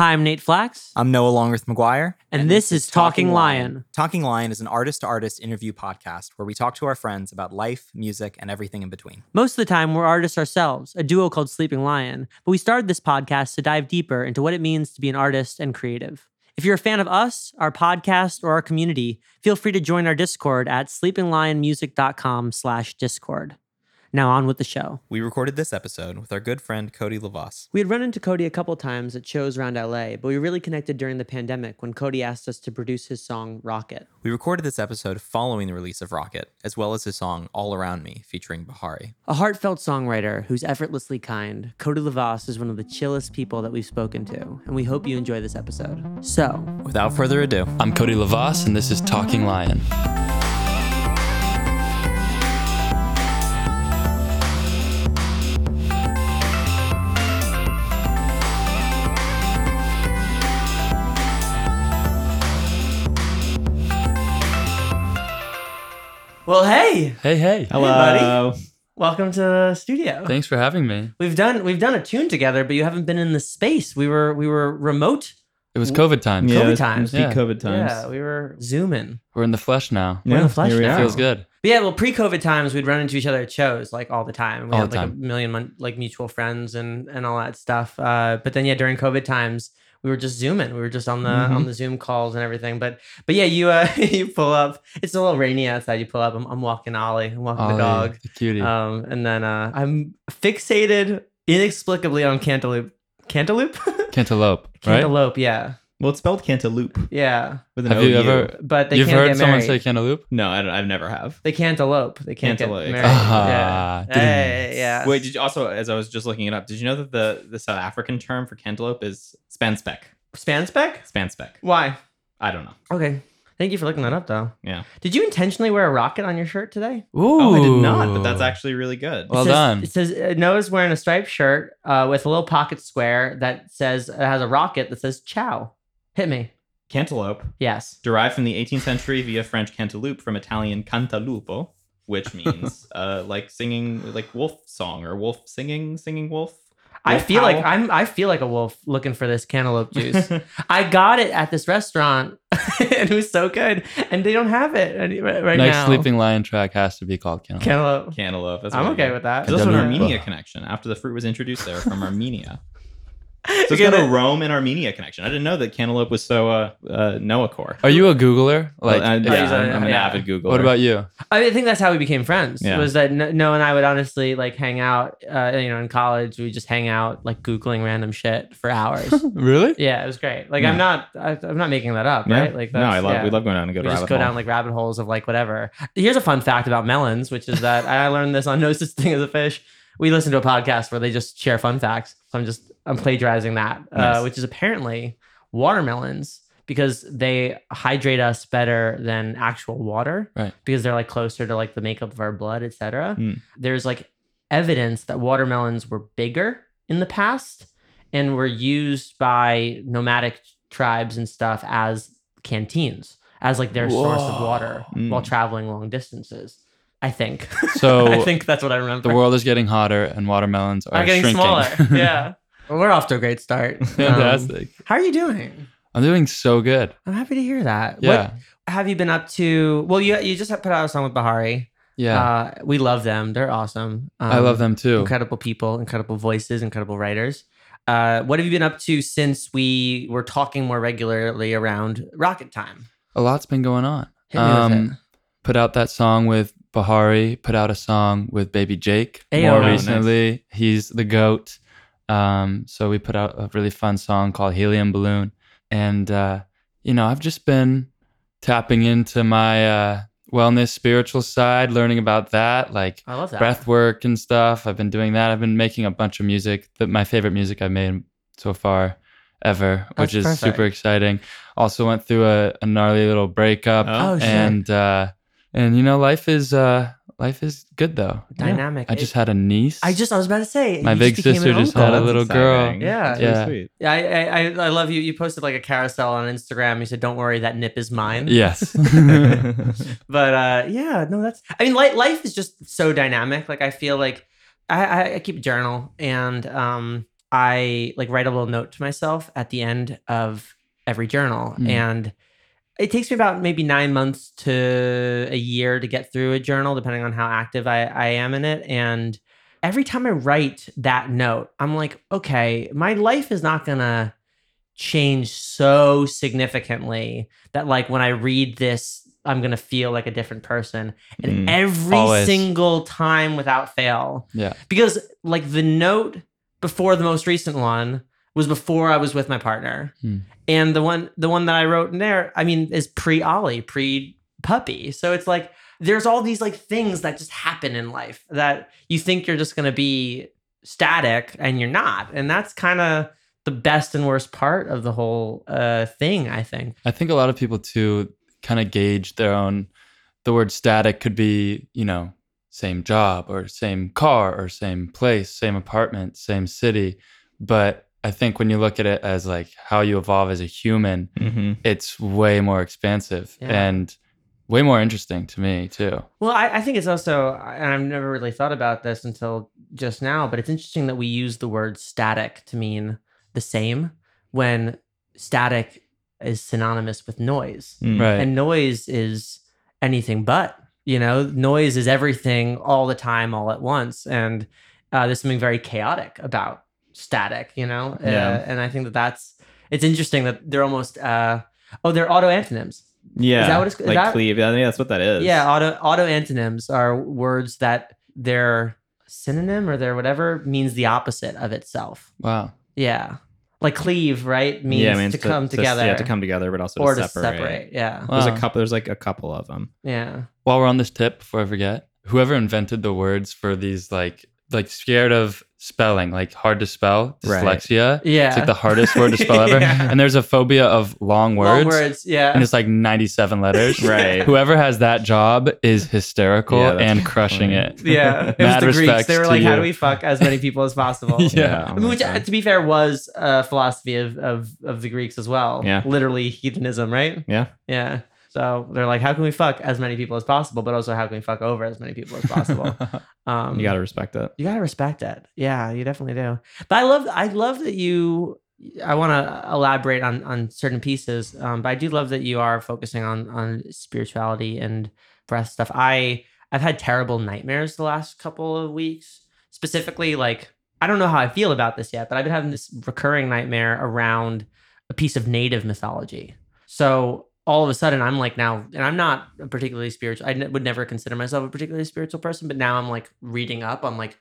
Hi, I'm Nate Flax, I'm Noah Longworth McGuire. and, this is Talking Lion. Talking Lion is an artist to artist interview podcast where we talk to our friends about life, music, and everything in between. Most of the time, we're artists ourselves, a duo called Sleeping Lion, but we started this podcast to dive deeper into what it means to be an artist and creative. If you're a fan of us, our podcast, or our community, feel free to join our Discord at sleepinglionmusic.com slash discord. Now on with the show. We recorded this episode with our good friend Cody Lovaas. We had run into Cody a couple times at shows around LA, but we really connected during the pandemic when Cody asked us to produce his song Rocket. We recorded this episode following the release of Rocket, as well as his song All Around Me featuring Bahari. A heartfelt songwriter who's effortlessly kind, Cody Lovaas is one of the chillest people that we've spoken to, and we hope you enjoy this episode. So, Without further ado, I'm Cody Lovaas, and this is Talking Lion. Hey, Hey, hey. Hello. welcome to the studio. Thanks for having me. We've done we've done a tune together, but you haven't been in the space. We were we were remote. It was COVID times. COVID it was, times. It was yeah. COVID times. Yeah, we were zooming. We're in the flesh now. We're in the flesh here we now. are. Feels good. But yeah, well, pre-COVID times, we'd run into each other at shows like all the time. We All had the like time. a million like mutual friends and and all that stuff. Uh, but then yeah, during COVID times, we were just zooming. We were just on the Mhm. on the Zoom calls and everything. But but yeah, you uh you pull up. It's a little rainy outside. You pull up. I'm, I'm walking Ollie. I'm walking the dog. the cutie. Um, and then uh, I'm fixated inexplicably on cantaloupe. Cantaloupe? Cantaloupe, right? Cantaloupe. Yeah, Well, it's spelled cantaloupe yeah. with an Have you OU. ever- But they You've can't heard get someone married. say cantaloupe? No, I don't, I've never have. they cantaloupe. They can't Cantaloupe. get married. Ah, yeah. Hey, yeah. Wait, did you also, as I was just looking it up, did you know that the, the South African term for cantaloupe is spanspek? Span spec? Spanspek. Why? I don't know. Okay. Thank you for looking that up, though. Yeah. Did you intentionally wear a rocket on your shirt today? Ooh. Oh, I did not, but that's actually really good. Well it says, done. It says uh, Noah's wearing a striped shirt uh, with a little pocket square that says it has a rocket that says "Ciao." Hit me. Cantaloupe, Yes. derived from the 18th century via French cantaloupe from Italian cantalupo, which means uh, like singing, like wolf song or wolf singing, singing wolf. I Wolf feel like howl. I'm. I feel like a wolf looking for this cantaloupe juice. I got it at this restaurant, and it was so good, and they don't have it any, right right Next now. Sleeping Lion track has to be called Cantaloupe. cantaloupe. Cantaloupe. That's I'm really okay good. with that. There's also an Cantaloupe. Armenia connection after the fruit was introduced there from Armenia. So Okay, it's got a Rome and Armenia connection. I didn't know that cantaloupe was so uh, uh, Noah core. Are you a Googler? Like, I, yeah, he's a- I'm, I'm an yeah. avid Googler. what about you? I think that's how we became friends. Yeah. Was that No- Noah and I would honestly like hang out. Uh, you know, in college, we just hang out, like googling random shit for hours. Really? yeah, it was great. Like Yeah. I'm not. I, I'm not making that up, Yeah? right? Like no, I love. yeah. We love going down and go we to just rabbit go hole. down like rabbit holes of like whatever. Here's a fun fact about melons, which is that I learned this on No Such Thing as a Fish. We listen to a podcast where they just share fun facts. So I'm just I'm plagiarizing that, uh, which is apparently watermelons because they hydrate us better than actual water, Right. Because they're like closer to like the makeup of our blood, etc. Hmm. There's like evidence that watermelons were bigger in the past and were used by nomadic tribes and stuff as canteens as like their source of water Whoa. while Mm. traveling long distances. I think. So I think that's what I remember. the world is getting hotter and watermelons are, are getting shrinking. smaller. yeah. Well, we're off to a great start. Um, Fantastic. how are you doing? I'm doing so good. I'm happy to hear that. Yeah. What have you been up to? Well, you you just put out a song with Bahari. Yeah. Uh, we love them. They're awesome. I Um, love them too. Incredible people, incredible voices, incredible writers. Uh, what have you been up to since we were talking more regularly around Rocket Time? A lot's been going on. Hit me with Um, it. put out that song with Bahari, put out a song with Baby Jake Ayo. more Oh, nice. recently. He's the goat. Um, so we put out a really fun song called Helium Balloon. And, uh, you know, I've just been tapping into my uh, wellness, spiritual side, learning about that, like I love that. breath work and stuff. I've been doing that. I've been making a bunch of music, that my favorite music I've made so far ever, That's which is perfect. super exciting. Also went through a, a gnarly little breakup Oh, shit. and uh and you know life is uh life is good though Dynamic. i just had a niece I just I was about to say My you big just sister just had a little exciting. girl. Yeah. That's Yeah. sweet. Yeah, I, I I- I love you. You posted like a carousel on Instagram. You said, "Don't worry, that nip is mine." yes But uh, yeah, no, that's. I mean, li- life is just so dynamic. Like I feel like I, I, I keep a journal, and um, I like write a little note to myself at the end of every journal. Mm. And it takes me about maybe nine months to a year to get through a journal, depending on how active I, I am in it. And every time I write that note, I'm like, okay, my life is not gonna change so significantly that like when I read this, I'm gonna feel like a different person. And Mm. every Always. single time without fail, Yeah. because like the note before the most recent one was before I was with my partner, Hmm. and the one the one that I wrote in there, I mean, is pre Ollie, pre puppy. So it's like there's all these like things that just happen in life that you think you're just gonna be static and you're not, and that's kind of the best and worst part of the whole uh, thing. I think. I think a lot of people too kind of gauge their own. The word static could be, you know, same job or same car or same place, same apartment, same city. But I think when you look at it as like how you evolve as a human, Mm-hmm. it's way more expansive Yeah. and way more interesting to me too. Well, I, I think it's also, and I've never really thought about this until just now, but it's interesting that we use the word static to mean the same when static is synonymous with noise. Mm. Right. And noise is anything but, you know, noise is everything all the time, all at once. And uh, there's something very chaotic about static, you know? Yeah. Uh, and I think that that's, it's interesting that they're almost, uh, oh, they're auto antonyms. Yeah. that what it's- is like that- cleave? I think that's what that is. Yeah, auto auto antonyms are words that their synonym or their whatever means the opposite of itself. Wow. Yeah, like cleave, right? Means yeah, it means to come to, together, Yeah, to come together, but also or to to separate. separate. Yeah, Wow. There's a couple. There's like a couple of them. yeah. While we're on this tip, before I forget, whoever invented the words for these like like scared of spelling, like hard to spell, Right. dyslexia. Yeah. It's like the hardest word to spell ever. Yeah. And there's a phobia of long words. Long words. Yeah. And it's like 97 letters. Right. Whoever has that job is hysterical Yeah, and crushing funny. it. yeah, it was Mad the Greeks. They were to like, "How you. do we fuck as many people as possible?" Yeah. I oh mean, which, uh, God. to be fair, was a philosophy of, of of the Greeks as well. Yeah. literally heathenism, right? Yeah. Yeah. So they're like, how can we fuck as many people as possible, but also how can we fuck over as many people as possible? Um, You gotta respect it. you gotta respect it. Yeah, you definitely do. But I love, I love that you. I want to elaborate on on certain pieces, um, but I do love that you are focusing on on spirituality and breath stuff. I I've had terrible nightmares the last couple of weeks. Specifically, like I don't know how I feel about this yet, but I've been having this recurring nightmare around a piece of native mythology. So all of a sudden, I'm like now, and I'm not particularly spiritual. I n- would never consider myself a particularly spiritual person, but now I'm like reading up on like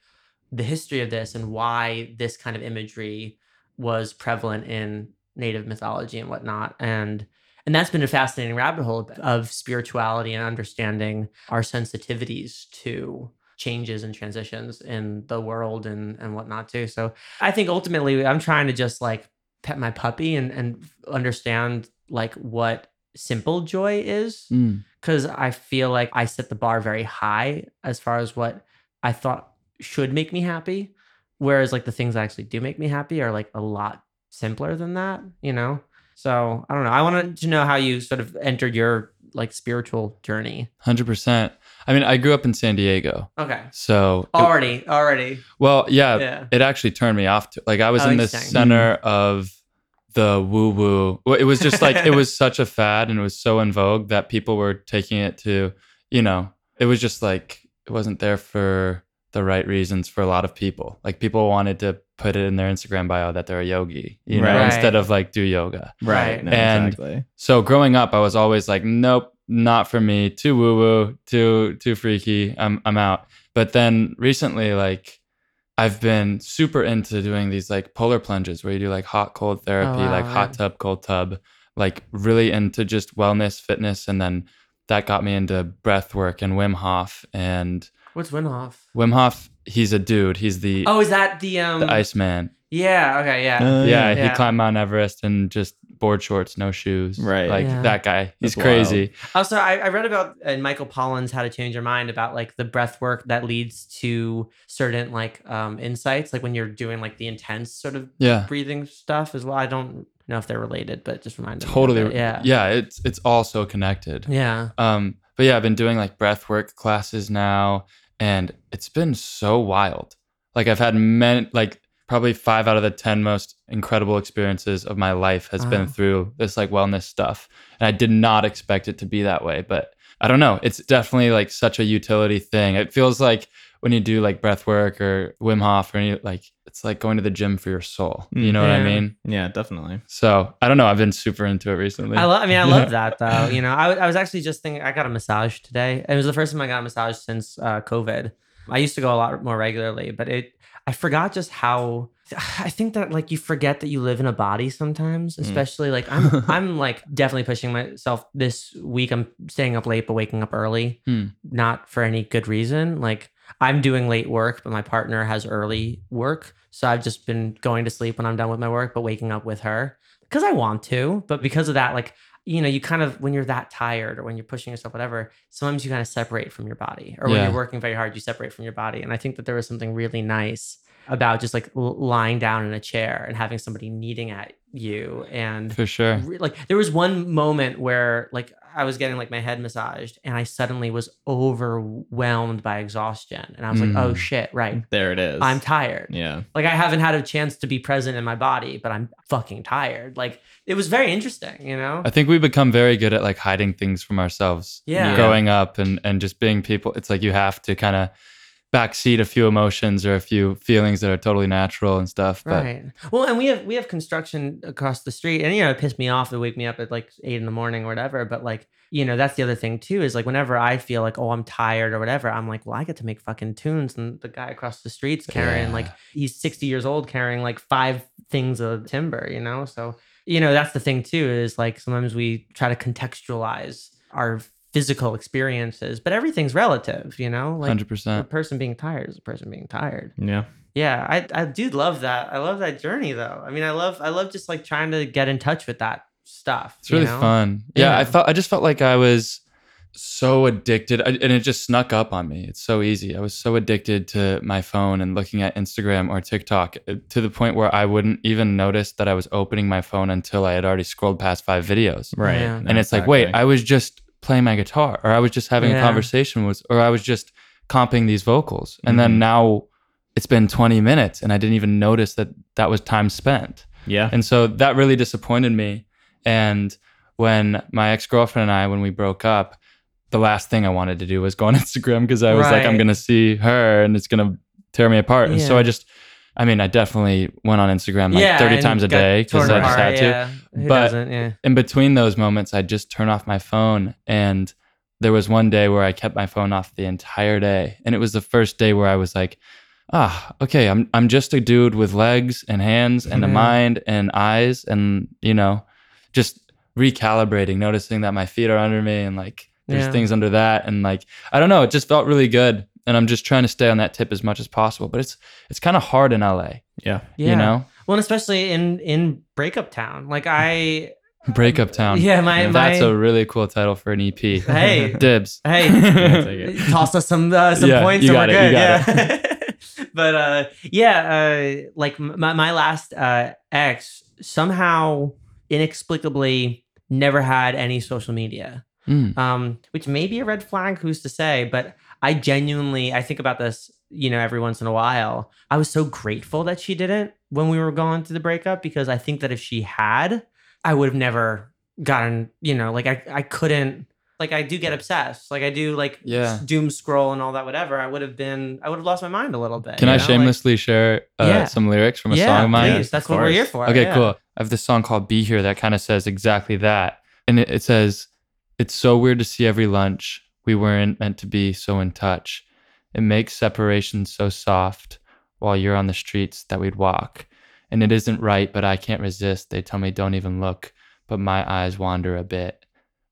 the history of this and why this kind of imagery was prevalent in native mythology and whatnot, and and that's been a fascinating rabbit hole of spirituality and understanding our sensitivities to changes and transitions in the world and and whatnot too. So I think ultimately I'm trying to just like pet my puppy and and understand like what simple joy is Mm. because I feel like I set the bar very high as far as what I thought should make me happy. Whereas like the things that actually do make me happy are like a lot simpler than that, you know? So I don't know. I wanted to know how you sort of entered your like spiritual journey. 100%. I mean, I grew up in San Diego. Okay. So, it- Already, already. well, yeah, Yeah. it actually turned me off. To, like, I was Oh, in the center of the woo woo. It was just like, it was such a fad and it was so in vogue that people were taking it to, you know, it was just like, it wasn't there for the right reasons for a lot of people. Like, people wanted to put it in their Instagram bio that they're a yogi, you know, Right. instead of like do yoga. Right. No, And- exactly. So growing up, I was always like, nope, not for me. Too woo woo, too too freaky. I'm I'm out. But then recently, like, I've been super into doing these like polar plunges where you do like hot cold therapy, wow, like hot tub, cold tub, like really into just wellness, fitness, and then that got me into breath work and Wim Hof. And What's Wim Hof? Wim Hof, he's a dude. He's the Oh, is that the um the Iceman. Yeah, okay, yeah. Uh, Yeah, Yeah. he climbed Mount Everest and just board shorts, no shoes. Right. Like Yeah. that guy. He's That's crazy. Also, I, I read about in Michael Pollan's How to Change Your Mind about like the breath work that leads to certain like um insights, like when you're doing like the intense sort of Yeah. breathing stuff as well. I don't know if they're related, but just reminded me. Totally. Yeah. Yeah. It's it's all so connected. Yeah. Um, but yeah, I've been doing like breath work classes now, and it's been so wild. Like I've had men like probably five out of the 10 most incredible experiences of my life has been through this like wellness stuff. And I did not expect it to be that way. But I don't know. It's definitely like such a utility thing. It feels like when you do like breath work or Wim Hof or any like, it's like going to the gym for your soul. You know what I mean? Yeah, definitely. So I don't know. I've been super into it recently. I love. I mean, I love that though. You know, I was actually just thinking. I got a massage today. It was the first time I got a massage since uh, COVID. I used to go a lot more regularly, but it. I forgot just how. I think that like you forget that you live in a body sometimes, Mm. especially like I'm. I'm like definitely pushing myself this week. I'm staying up late but waking up early, Hmm. not for any good reason. Like I'm doing late work, but my partner has early work, so I've just been going to sleep when I'm done with my work, but waking up with her because I want to, but because of that, like, you know, you kind of, when you're that tired or when you're pushing yourself, whatever, sometimes you kind of separate from your body. Or when Yeah. you're working very hard, you separate from your body. And I think that there was something really nice about just like l- lying down in a chair and having somebody kneading at you. And for sure. re- like, there was one moment where like I was getting like my head massaged and I suddenly was overwhelmed by exhaustion. And I was like, oh Mm. shit, right. There it is. I'm tired. Yeah. Like I haven't had a chance to be present in my body, but I'm fucking tired. Like it was very interesting, you know? I think we become very good at like hiding things from ourselves. Yeah. Growing up and and just being people. It's like you have to kind of backseat a few emotions or a few feelings that are totally natural and stuff. But Right. Well, and we have we have construction across the street, and you know, it pissed me off to wake me up at like eight in the morning or whatever. But like, you know, that's the other thing too is like whenever I feel like oh I'm tired or whatever, I'm like, well, I get to make fucking tunes, and the guy across the street's carrying Yeah. like he's sixty years old carrying like five things of timber, you know. So you know that's the thing too is like sometimes we try to contextualize our physical experiences, but everything's relative, you know. Like 100%. a person being tired is a person being tired. Yeah. Yeah, I I do love that. I love that journey though. I mean, I love I love just like trying to get in touch with that stuff. It's really you know? fun. Yeah, I felt I just felt like I was so addicted, I- and it just snuck up on me. It's so easy. I was so addicted to my phone and looking at Instagram or TikTok uh, to the point where I wouldn't even notice that I was opening my phone until I had already scrolled past five videos. Right. Yeah. and it's like, wait, I was just playing my guitar, or I was just having a conversation with, or I was just comping these vocals, and Mhm. then now it's been 20 minutes, and I didn't even notice that that was time spent, yeah. and so that really disappointed me. And when my ex girlfriend and I, when we broke up, the last thing I wanted to do was go on Instagram because I was like, I'm gonna see her, and it's gonna tear me apart. And so I just, I mean, I definitely went on Instagram like yeah, 30 times a day because I just had to Yeah. But- Yeah. in between those moments, I'd just turn off my phone. And there was one day where I kept my phone off the entire day. And it was the first day where I was like, ah, okay, I'm I'm just a dude with legs and hands and a mind and eyes and you know, just recalibrating, noticing that my feet are under me and like there's things under that. And like I don't know, it just felt really good. And I'm just trying to stay on that tip as much as possible. But it's it's kind of hard in LA, Yeah. Yeah. you know? Well, and especially in in breakup town. Like I Breakup town. Yeah, my That's my a really cool title for an EP. Hey. Dibs. Hey. Yeah, take it. toss us some uh, some Yeah, points you and we're got it, good. you yeah. but uh, yeah, uh, like my my last uh, ex somehow inexplicably never had any social media, Mm. um, which may be a red flag. Who's to say? But I genuinely I think about this, you know, every once in a while. I was so grateful that she didn't when we were going through the breakup because I think that if she had, I would have never gotten, you know, like I I couldn't like I do get obsessed. Like I do like Yeah. doom scroll and all that whatever. I would have been I would have lost my mind a little bit. Can I know? Like- shamelessly share uh, Yeah. some lyrics from a yeah, song of mine? Please. Of That's what we're here for. Okay, cool. I have this song called Be Here that kind of says exactly that. And it, it says, It's so weird to see every lunch. We weren't meant to be so in touch. It makes separation so soft while you're on the streets that we'd walk. And it isn't right, but I can't resist. They tell me don't even look, but my eyes wander a bit.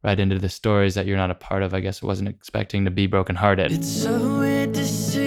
Right into the stories that you're not a part of. I guess I wasn't expecting to be brokenhearted. It's so weird to see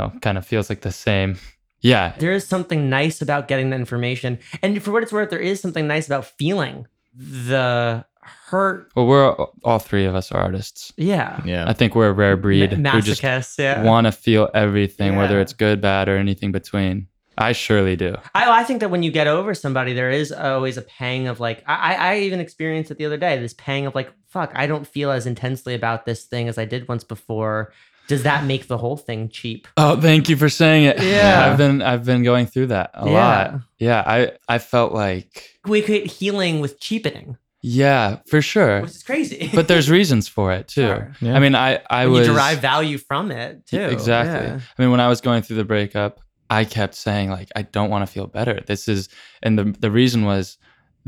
know, kind of feels like the same. Yeah. There is something nice about getting the information. And for what it's worth, there is something nice about feeling the hurt. Well, we're all, all three of us are artists. Yeah. Yeah. I think we're a rare breed Ma- who just yeah. want to feel everything, whether it's good, bad, or anything between. I surely do. I, I think that when you get over somebody, there is always a pang of like, I, I I even experienced it the other day, this pang of like, fuck, I don't feel as intensely about this thing as I did once before. Does that make the whole thing cheap? Oh, thank you for saying it. Yeah. I've been I've been going through that a Yeah. lot. Yeah, I I felt like We create healing with cheapening, yeah, for sure. which is crazy. But there's reasons for it too. Sure. Yeah. I mean, I I And was you derive value from it too. Exactly. Yeah. I mean, when I was going through the breakup, I kept saying like, I don't want to feel better. This is, and the the reason was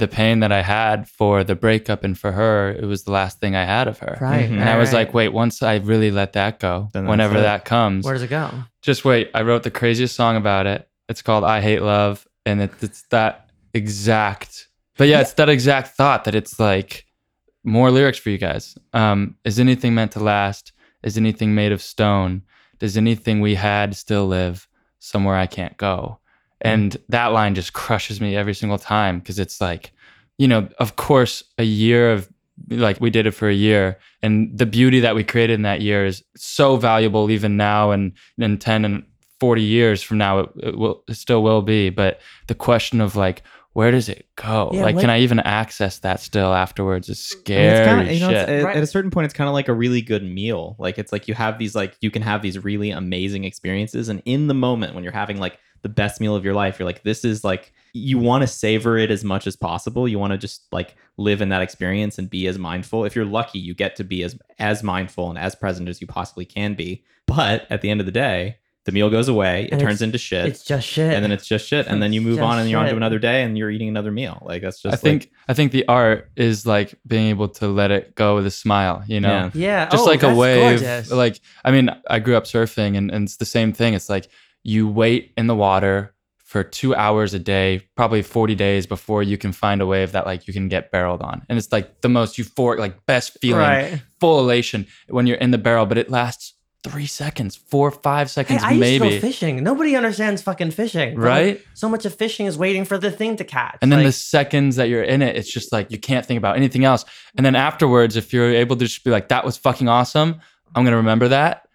the pain that I had for the breakup and for her. It was the last thing I had of her. Right. Mhm. And I was right. like, wait, once I really let that go, Then whenever it. that comes, where does it go? just wait. I wrote the craziest song about it. It's called I Hate Love. And it, it's that exact, but yeah, it's that exact thought that it's like more lyrics for you guys. Um, is anything meant to last? Is anything made of stone? Does anything we had still live somewhere I can't go? Mm. And that line just crushes me every single time because it's like, you know, of course, a year of like we did it for a year and the beauty that we created in that year is so valuable even now and in 10 and 40 years from now it, it will it still will be but the question of like where does it go Yeah, like what- can i even access that still afterwards is And scary it's kind of, you know, shit it's- at, Right. at a certain point, it's kind of like a really good meal. Like it's like you have these like you can have these really amazing experiences, and in the moment when you're having like the best meal of your life, you're like, this is like you want to savor it as much as possible. You want to just like live in that experience and be as mindful. If you're lucky, you get to be as as mindful and as present as you possibly can be. But at the end of the day, the meal goes away. It And turns into shit. It's just shit. and then it's just shit, and then you move on, and you're on to another day, and you're eating another meal. Like that's just. i think i think the art is like being able to let it go with a smile you know Yeah. yeah, just oh, like a wave gorgeous. like i mean i grew up surfing and, and it's the same thing it's like you wait in the water for two hours a day probably 40 days before you can find a wave that like you can get barreled on and it's like the most euphoric like best feeling right. full elation when you're in the barrel but it lasts three seconds four five Hey, seconds I used to maybe go fishing. Nobody understands fucking fishing, but, like, right so much of fishing is waiting for the thing to catch. and then like, the seconds that you're in it it's just like you can't think about anything else and then afterwards if you're able to just be like that was fucking awesome i'm gonna remember that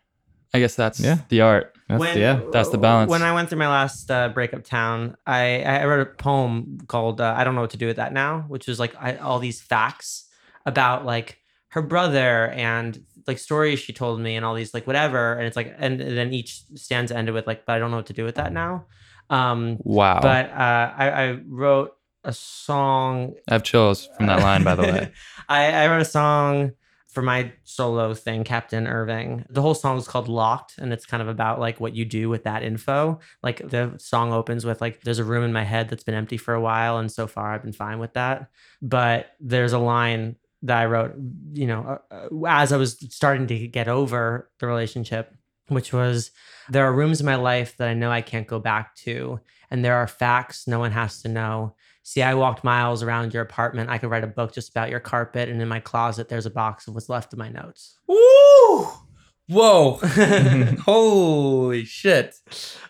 i guess that's Yeah. the art That's, when, yeah. That's the balance. When I went through my last uh, breakup town, I, I wrote a poem called uh, "I Don't Know What to Do with That Now," which was like I, all these facts about like her brother and like stories she told me and all these like whatever. And it's like, and then each stanza ended with like, "But I don't know what to do with that now." Um, wow but uh, I, I wrote a song I have chills from that line, by the way. I, I wrote a song for my solo thing, Captain Irving. The whole song is called Locked, and it's kind of about like what you do with that info. Like the song opens with like, "There's a room in my head that's been empty for a while, and so far I've been fine with that." But there's a line that I wrote, you know, uh, uh, as I was starting to get over the relationship, which was, "There are rooms in my life that I know I can't go back to, and there are facts no one has to know." See, I walked miles around your apartment. I could write a book just about your carpet, and in my closet, there's a box of what's left of my notes. Woo! Whoa! Holy shit!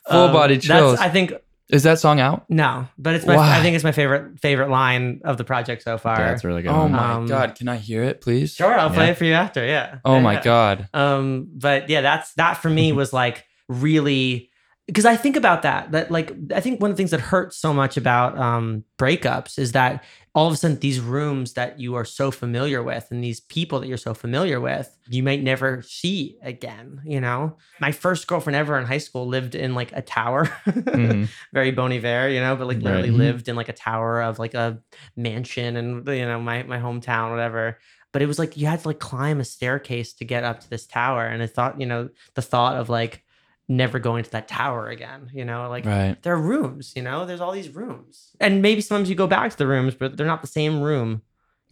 Full Um, body that's- chills. I think Is that song out? no, but it's my. Why? I think it's my favorite favorite line of the project so far. Yeah, it's really good. Oh my Um, god! Can I hear it, please? sure, I'll play it for you after. Yeah. Oh Yeah, my yeah. god! Um, but yeah, that's that for me was like really because I think about that. That like I think one of the things that hurts so much about um breakups is that all of a sudden these rooms that you are so familiar with and these people that you're so familiar with, you might never see again. You know, my first girlfriend ever in high school lived in like a tower. Mhm. Very Bon Iver, you know, but like literally Right. lived in like a tower of like a mansion and you know my my hometown, whatever but it was like you had to like climb a staircase to get up to this tower and i thought you know the thought of like never going to that tower again you know like Right. there are rooms you know there's all these rooms and maybe sometimes you go back to the rooms but they're not the same room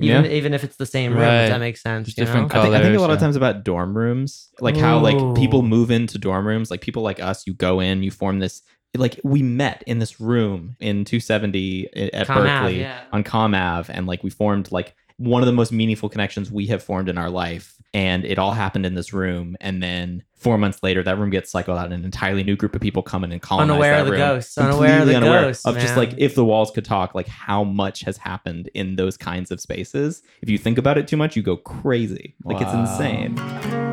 even, Yeah. even if it's the same room Right. if that makes sense you different know? I think, I think a colors, lot of times about dorm rooms, like how like people move into dorm rooms, like people like us, you go in, you form this. Like we met in this room in 270 eh, at Com Ave, Berklee yeah. on Com Ave, and like we formed like one of the most meaningful connections we have formed in our life. And it all happened in this room. And then four months later, that room gets cycled out, and an entirely new group of people come in and colonize Unaware that of the room. ghosts, unaware of the Completely ghosts, of just man. like if the walls could talk, like how much has happened in those kinds of spaces. If you think about it too much, you go crazy. Like it's Wow. insane.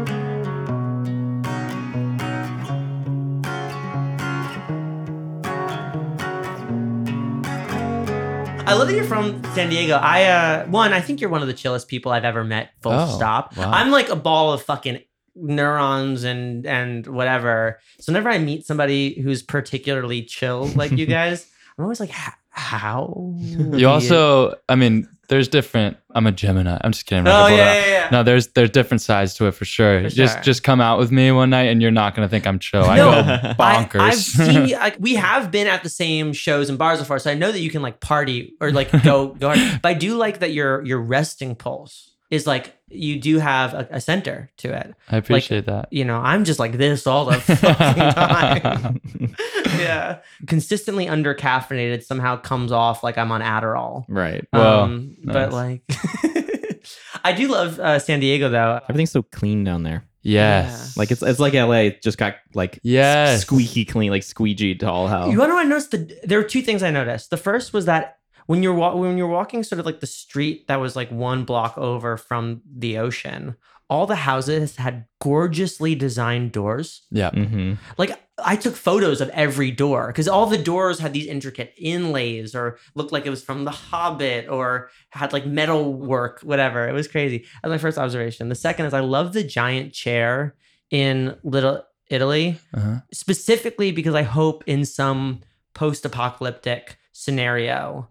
I love that you're from San Diego. I uh one, I think you're one of the chillest people I've ever met. Full Oh, stop. wow. I'm like a ball of fucking neurons and and whatever. So whenever I meet somebody who's particularly chill like you guys, I'm always like, how? You also, I mean, there's different. I'm a Gemini. I'm just kidding. Oh yeah, yeah, yeah. No, there's there's different sides to it for sure. For just sure. just come out with me one night and you're not gonna think I'm chill. I No, go I, bonkers. I've seen you, like we have been at the same shows and bars before, so I know that you can like party or like go go hard. But I do like that your your resting pulse is like you do have a, a center to it. I appreciate that. You know, I'm just like this all the fucking time. yeah, consistently under caffeinated somehow comes off like I'm on Adderall. Right. Wow, um, but nice. like, I do love uh, San Diego though. Everything's so clean down there. Yes. Like it's it's like LA. It just got like Yes. squeaky clean, like squeegee to all hell. You want to know what I noticed? The, there were two things I noticed. The first was that when you're wa- when you're walking sort of like the street that was like one block over from the ocean, all the houses had gorgeously designed doors. yeah. hmm Like I took photos of every door because all the doors had these intricate inlays or looked like it was from The Hobbit or had like metal work, whatever. It was crazy. That's my first observation. The second is I love the giant chair in Little Italy Uh-huh. specifically because I hope in some post-apocalyptic scenario,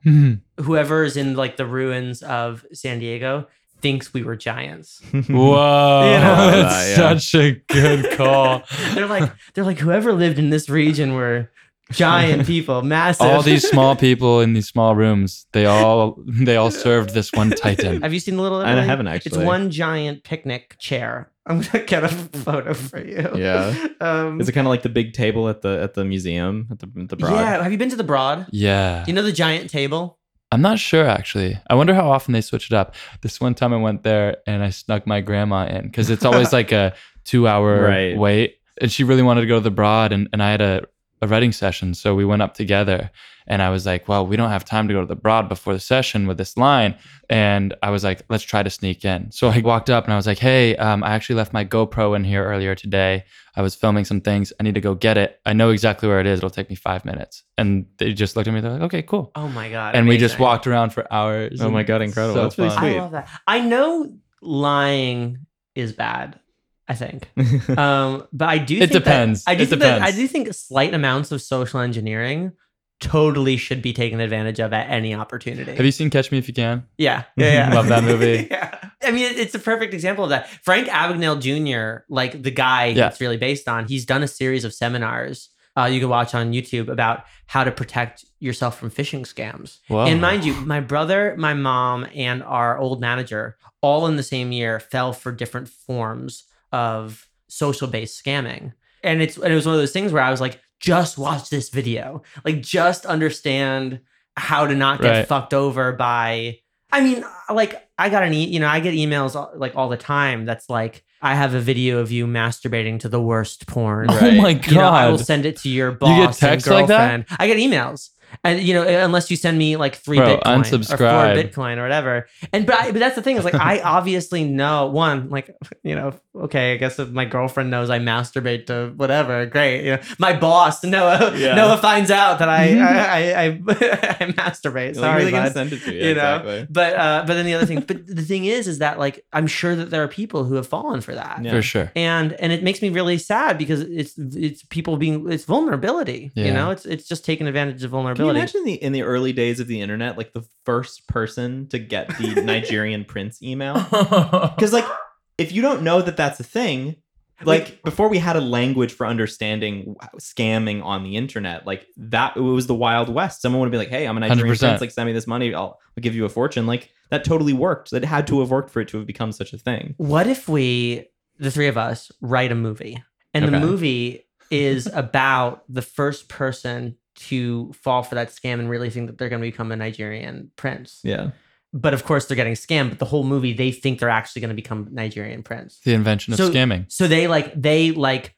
whoever is in like the ruins of San Diego thinks we were giants. Whoa, You know? that's Uh, yeah. such a good call. they're like they're like whoever lived in this region were giant people, massive. all these small people in these small rooms, they all they all served this one titan. Have you seen the little? I haven't actually. It's one giant picnic chair. I'm gonna get a photo for you. Yeah. Um, Is it kind of like the big table at the at the museum at the the broad? yeah. Have you been to the Broad? Yeah. You know the giant table? I'm not sure actually. I wonder how often they switch it up. This one time I went there and I snuck my grandma in because it's always like a two hour Right. wait. And she really wanted to go to the broad and, and I had a, a writing session. So we went up together and I was like, well, we don't have time to go to the broad before the session with this line. And I was like, let's try to sneak in. So I walked up and I was like, hey, um, I actually left my GoPro in here earlier today. I was filming some things. I need to go get it. I know exactly where it is. It'll take me five minutes. And they just looked at me. They're like, okay, cool Oh my god! and we just walked around for hours. Oh my God, incredible. so That's really fun. I sweet. love that. I know lying is bad. I think, um, but I do. It think that- depends. I do It think that I do think slight amounts of social engineering totally should be taken advantage of at any opportunity. Have you seen Catch Me If You Can? Yeah, yeah, yeah. Love that movie. yeah. I mean, it's a perfect example of that. Frank Abagnale Jr., like the guy Yeah. it's really based on, he's done a series of seminars uh, you can watch on YouTube about how to protect yourself from phishing scams. Whoa. And mind you, my brother, my mom, and our old manager, all in the same year, fell for different forms of social based scamming. And it's and it was one of those things where I was like, just watch this video. Like just understand how to not get Right. fucked over by I mean, like I got an e- you know, I get emails like all the time that's like I have a video of you masturbating to the worst porn. Oh my god! You know, I will send it to your boss. get and texts like that? girlfriend. I get emails. And you know, unless you send me like three Bro, Bitcoin or four Bitcoin or whatever. And but I, but that's the thing is like I obviously know one like you know okay I guess if my girlfriend knows I masturbate to whatever great you know my boss Noah Yeah. Noah finds out that I I, I, I, I masturbate You're sorry really gonna bud send it to you. you know exactly. but uh but then the other thing but the thing is is that like i'm sure that there are people who have fallen for that Yeah. for sure. and and it makes me really sad because it's it's people being it's vulnerability you know it's it's just taking advantage of Can you imagine the in the early days of the internet, like the first person to get the Nigerian prince email? Because like, if you don't know that that's a thing, like before we had a language for understanding scamming on the internet, like that it was the wild west. Someone would be like, "Hey, I'm a Nigerian 100%. prince. Like, send me this money. I'll, I'll give you a fortune." Like that totally worked. That had to have worked for it to have become such a thing. what if we the three of us write a movie and the movie is about the first person to fall for that scam and really think that they're going to become a nigerian prince Yeah. but of course they're getting scammed. But the whole movie, they think they're actually going to become Nigerian prince. The invention of So- scamming. So they like they like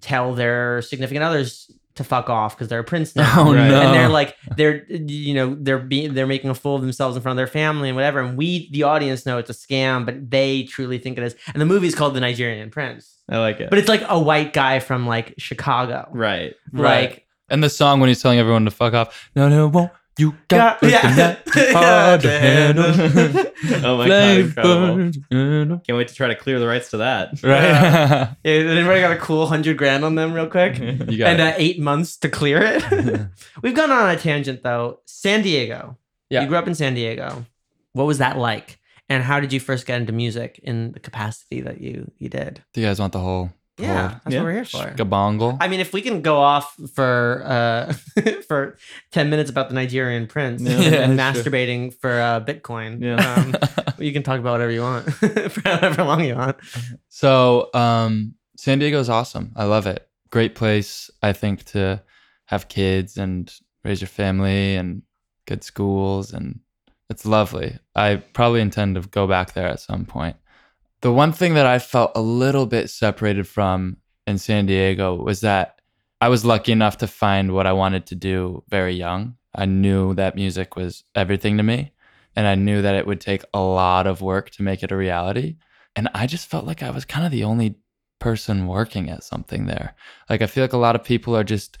tell their significant others to fuck off because they're a prince now. Oh Right. no! And they're like they're you know they're being they're making a fool of themselves in front of their family and whatever. And we the audience know it's a scam, but they truly think it is. And the movie's called The Nigerian Prince, I like it. but it's like a white guy from like Chicago, right. Like and the song when he's telling everyone to fuck off. No, no, won't. You got, Got- yeah. yeah. hard to handle. oh my god, incredible. burns, you know. Can't wait to try to clear the rights to that. Right? Yeah, anybody got a cool hundred grand on them real quick? you got and uh, eight months to clear it. We've gone on a tangent though. San Diego. Yeah. You grew up in San Diego. What was that like? And how did you first get into music in the capacity that you you did? Do you guys want the whole? The Yeah, whole that's yeah. what we're here for. Gabongle. I mean, if we can go off for uh for ten minutes about the Nigerian prince Yeah. and, and Yeah, sure. masturbating for uh, Bitcoin, Yeah. um, you can talk about whatever you want for however long you want. So, um, San Diego is awesome. I love it. Great place, I think, to have kids and raise your family and good schools, and it's lovely. I probably intend to go back there at some point. The one thing that I felt a little bit separated from in San Diego was that I was lucky enough to find what I wanted to do very young. I knew that music was everything to me, and I knew that it would take a lot of work to make it a reality. And I just felt like I was kind of the only person working at something there. Like I feel like a lot of people are just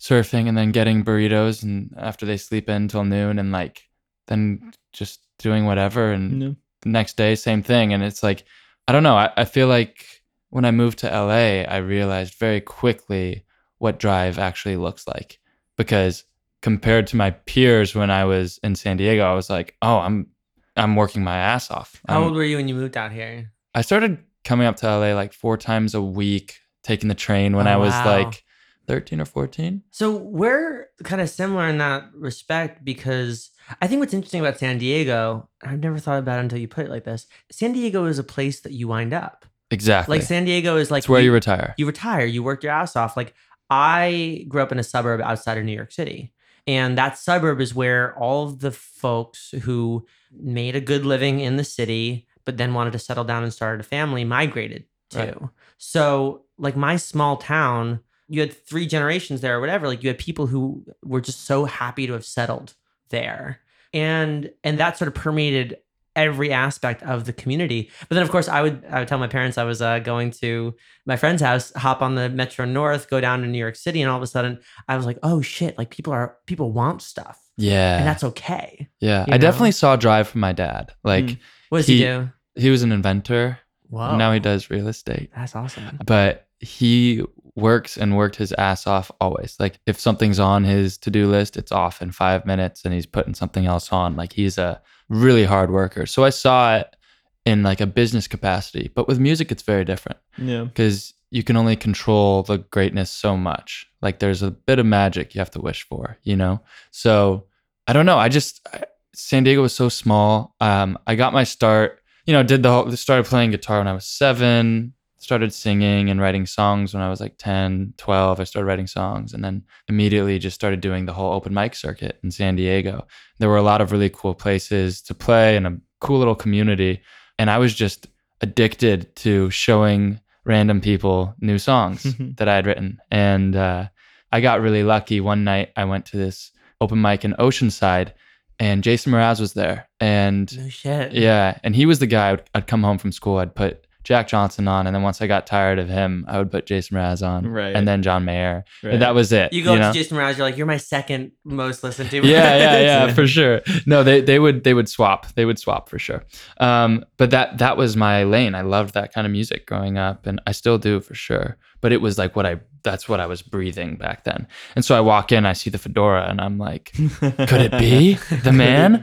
surfing and then getting burritos and after they sleep in till noon and like then mm. just doing whatever and No. the next day same thing and it's like i don't know I, I feel like when i moved to la i realized very quickly what drive actually looks like because compared to my peers when i was in san diego i was like oh i'm i'm working my ass off How old were you when you moved out here? I started coming up to LA like four times a week, taking the train when Oh, I was oh, wow. like 13 or 14. So we're kind of similar in that respect because I think what's interesting about San Diego, I've never thought about it until you put it like this. San Diego is a place that you wind up. Exactly. Like San Diego is like it's where you retire. you retire, you work your ass off. Like I grew up in a suburb outside of New York City. And that suburb is where all of the folks who made a good living in the city, but then wanted to settle down and start a family migrated to. Right. So, like my small town, you had three generations there or whatever. Like you had people who were just so happy to have settled there. And and that sort of permeated every aspect of the community. But then of course I would I would tell my parents I was uh, going to my friend's house, hop on the Metro North, go down to New York City, and all of a sudden I was like, oh shit, like people are people want stuff. yeah. And that's okay. yeah. I know? definitely saw Drive from my dad. Like Mm. What does he, He- do? he was an inventor. Whoa. Now he does real estate. That's awesome. But he works and worked his ass off always. Like if something's on his to-do list, it's off in 5 minutes and he's putting something else on. Like he's a really hard worker. So I saw it in like a business capacity, but with music it's very different. Yeah. because you can only control the greatness so much. Like there's a bit of magic you have to wish for, you know? So I don't know. I just, San Diego was so small. Um, I got my start, you know, did the whole, started playing guitar when I was seven, started singing and writing songs when I was like 10, 12. I started writing songs and then immediately just started doing the whole open mic circuit in San Diego. There were a lot of really cool places to play and a cool little community. And I was just addicted to showing random people new songs that I had written. And uh, I got really lucky. One night I went to this open mic in Oceanside and Jason Mraz was there. And No shit. yeah, and he was the guy I'd, I'd come home from school, I'd put Jack Johnson on. And then once I got tired of him, I would put Jason Mraz on. Right. And then John Mayer. Right. And that was it. You go know? up to Jason Mraz, you're like, you're my second most listened to. yeah, yeah, yeah, for sure. No, they they would they would swap. They would swap for sure. Um, but that that was my lane. I loved that kind of music growing up, and I still do for sure. But it was like what I that's what I was breathing back then. And so I walk in, I see the fedora, and I'm like, could it be the man?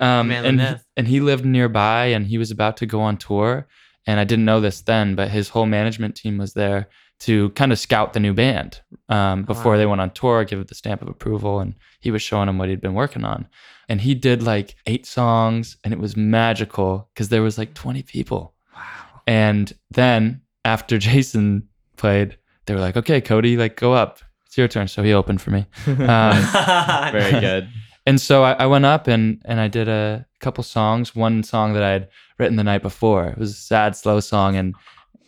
Um, Man, and and he lived nearby, and he was about to go on tour. And I didn't know this then, but his whole management team was there to kind of scout the new band um, before Wow. they went on tour, give it the stamp of approval, and he was showing them what he'd been working on. And he did like eight songs, and it was magical because there was like 20 people. Wow. And then after Jason played, they were like, "Okay, Cody, like go up. It's your turn." So he opened for me. Um, Very good. And so I, I went up and and I did a couple songs. One song that I had written the night before. It was a sad, slow song, and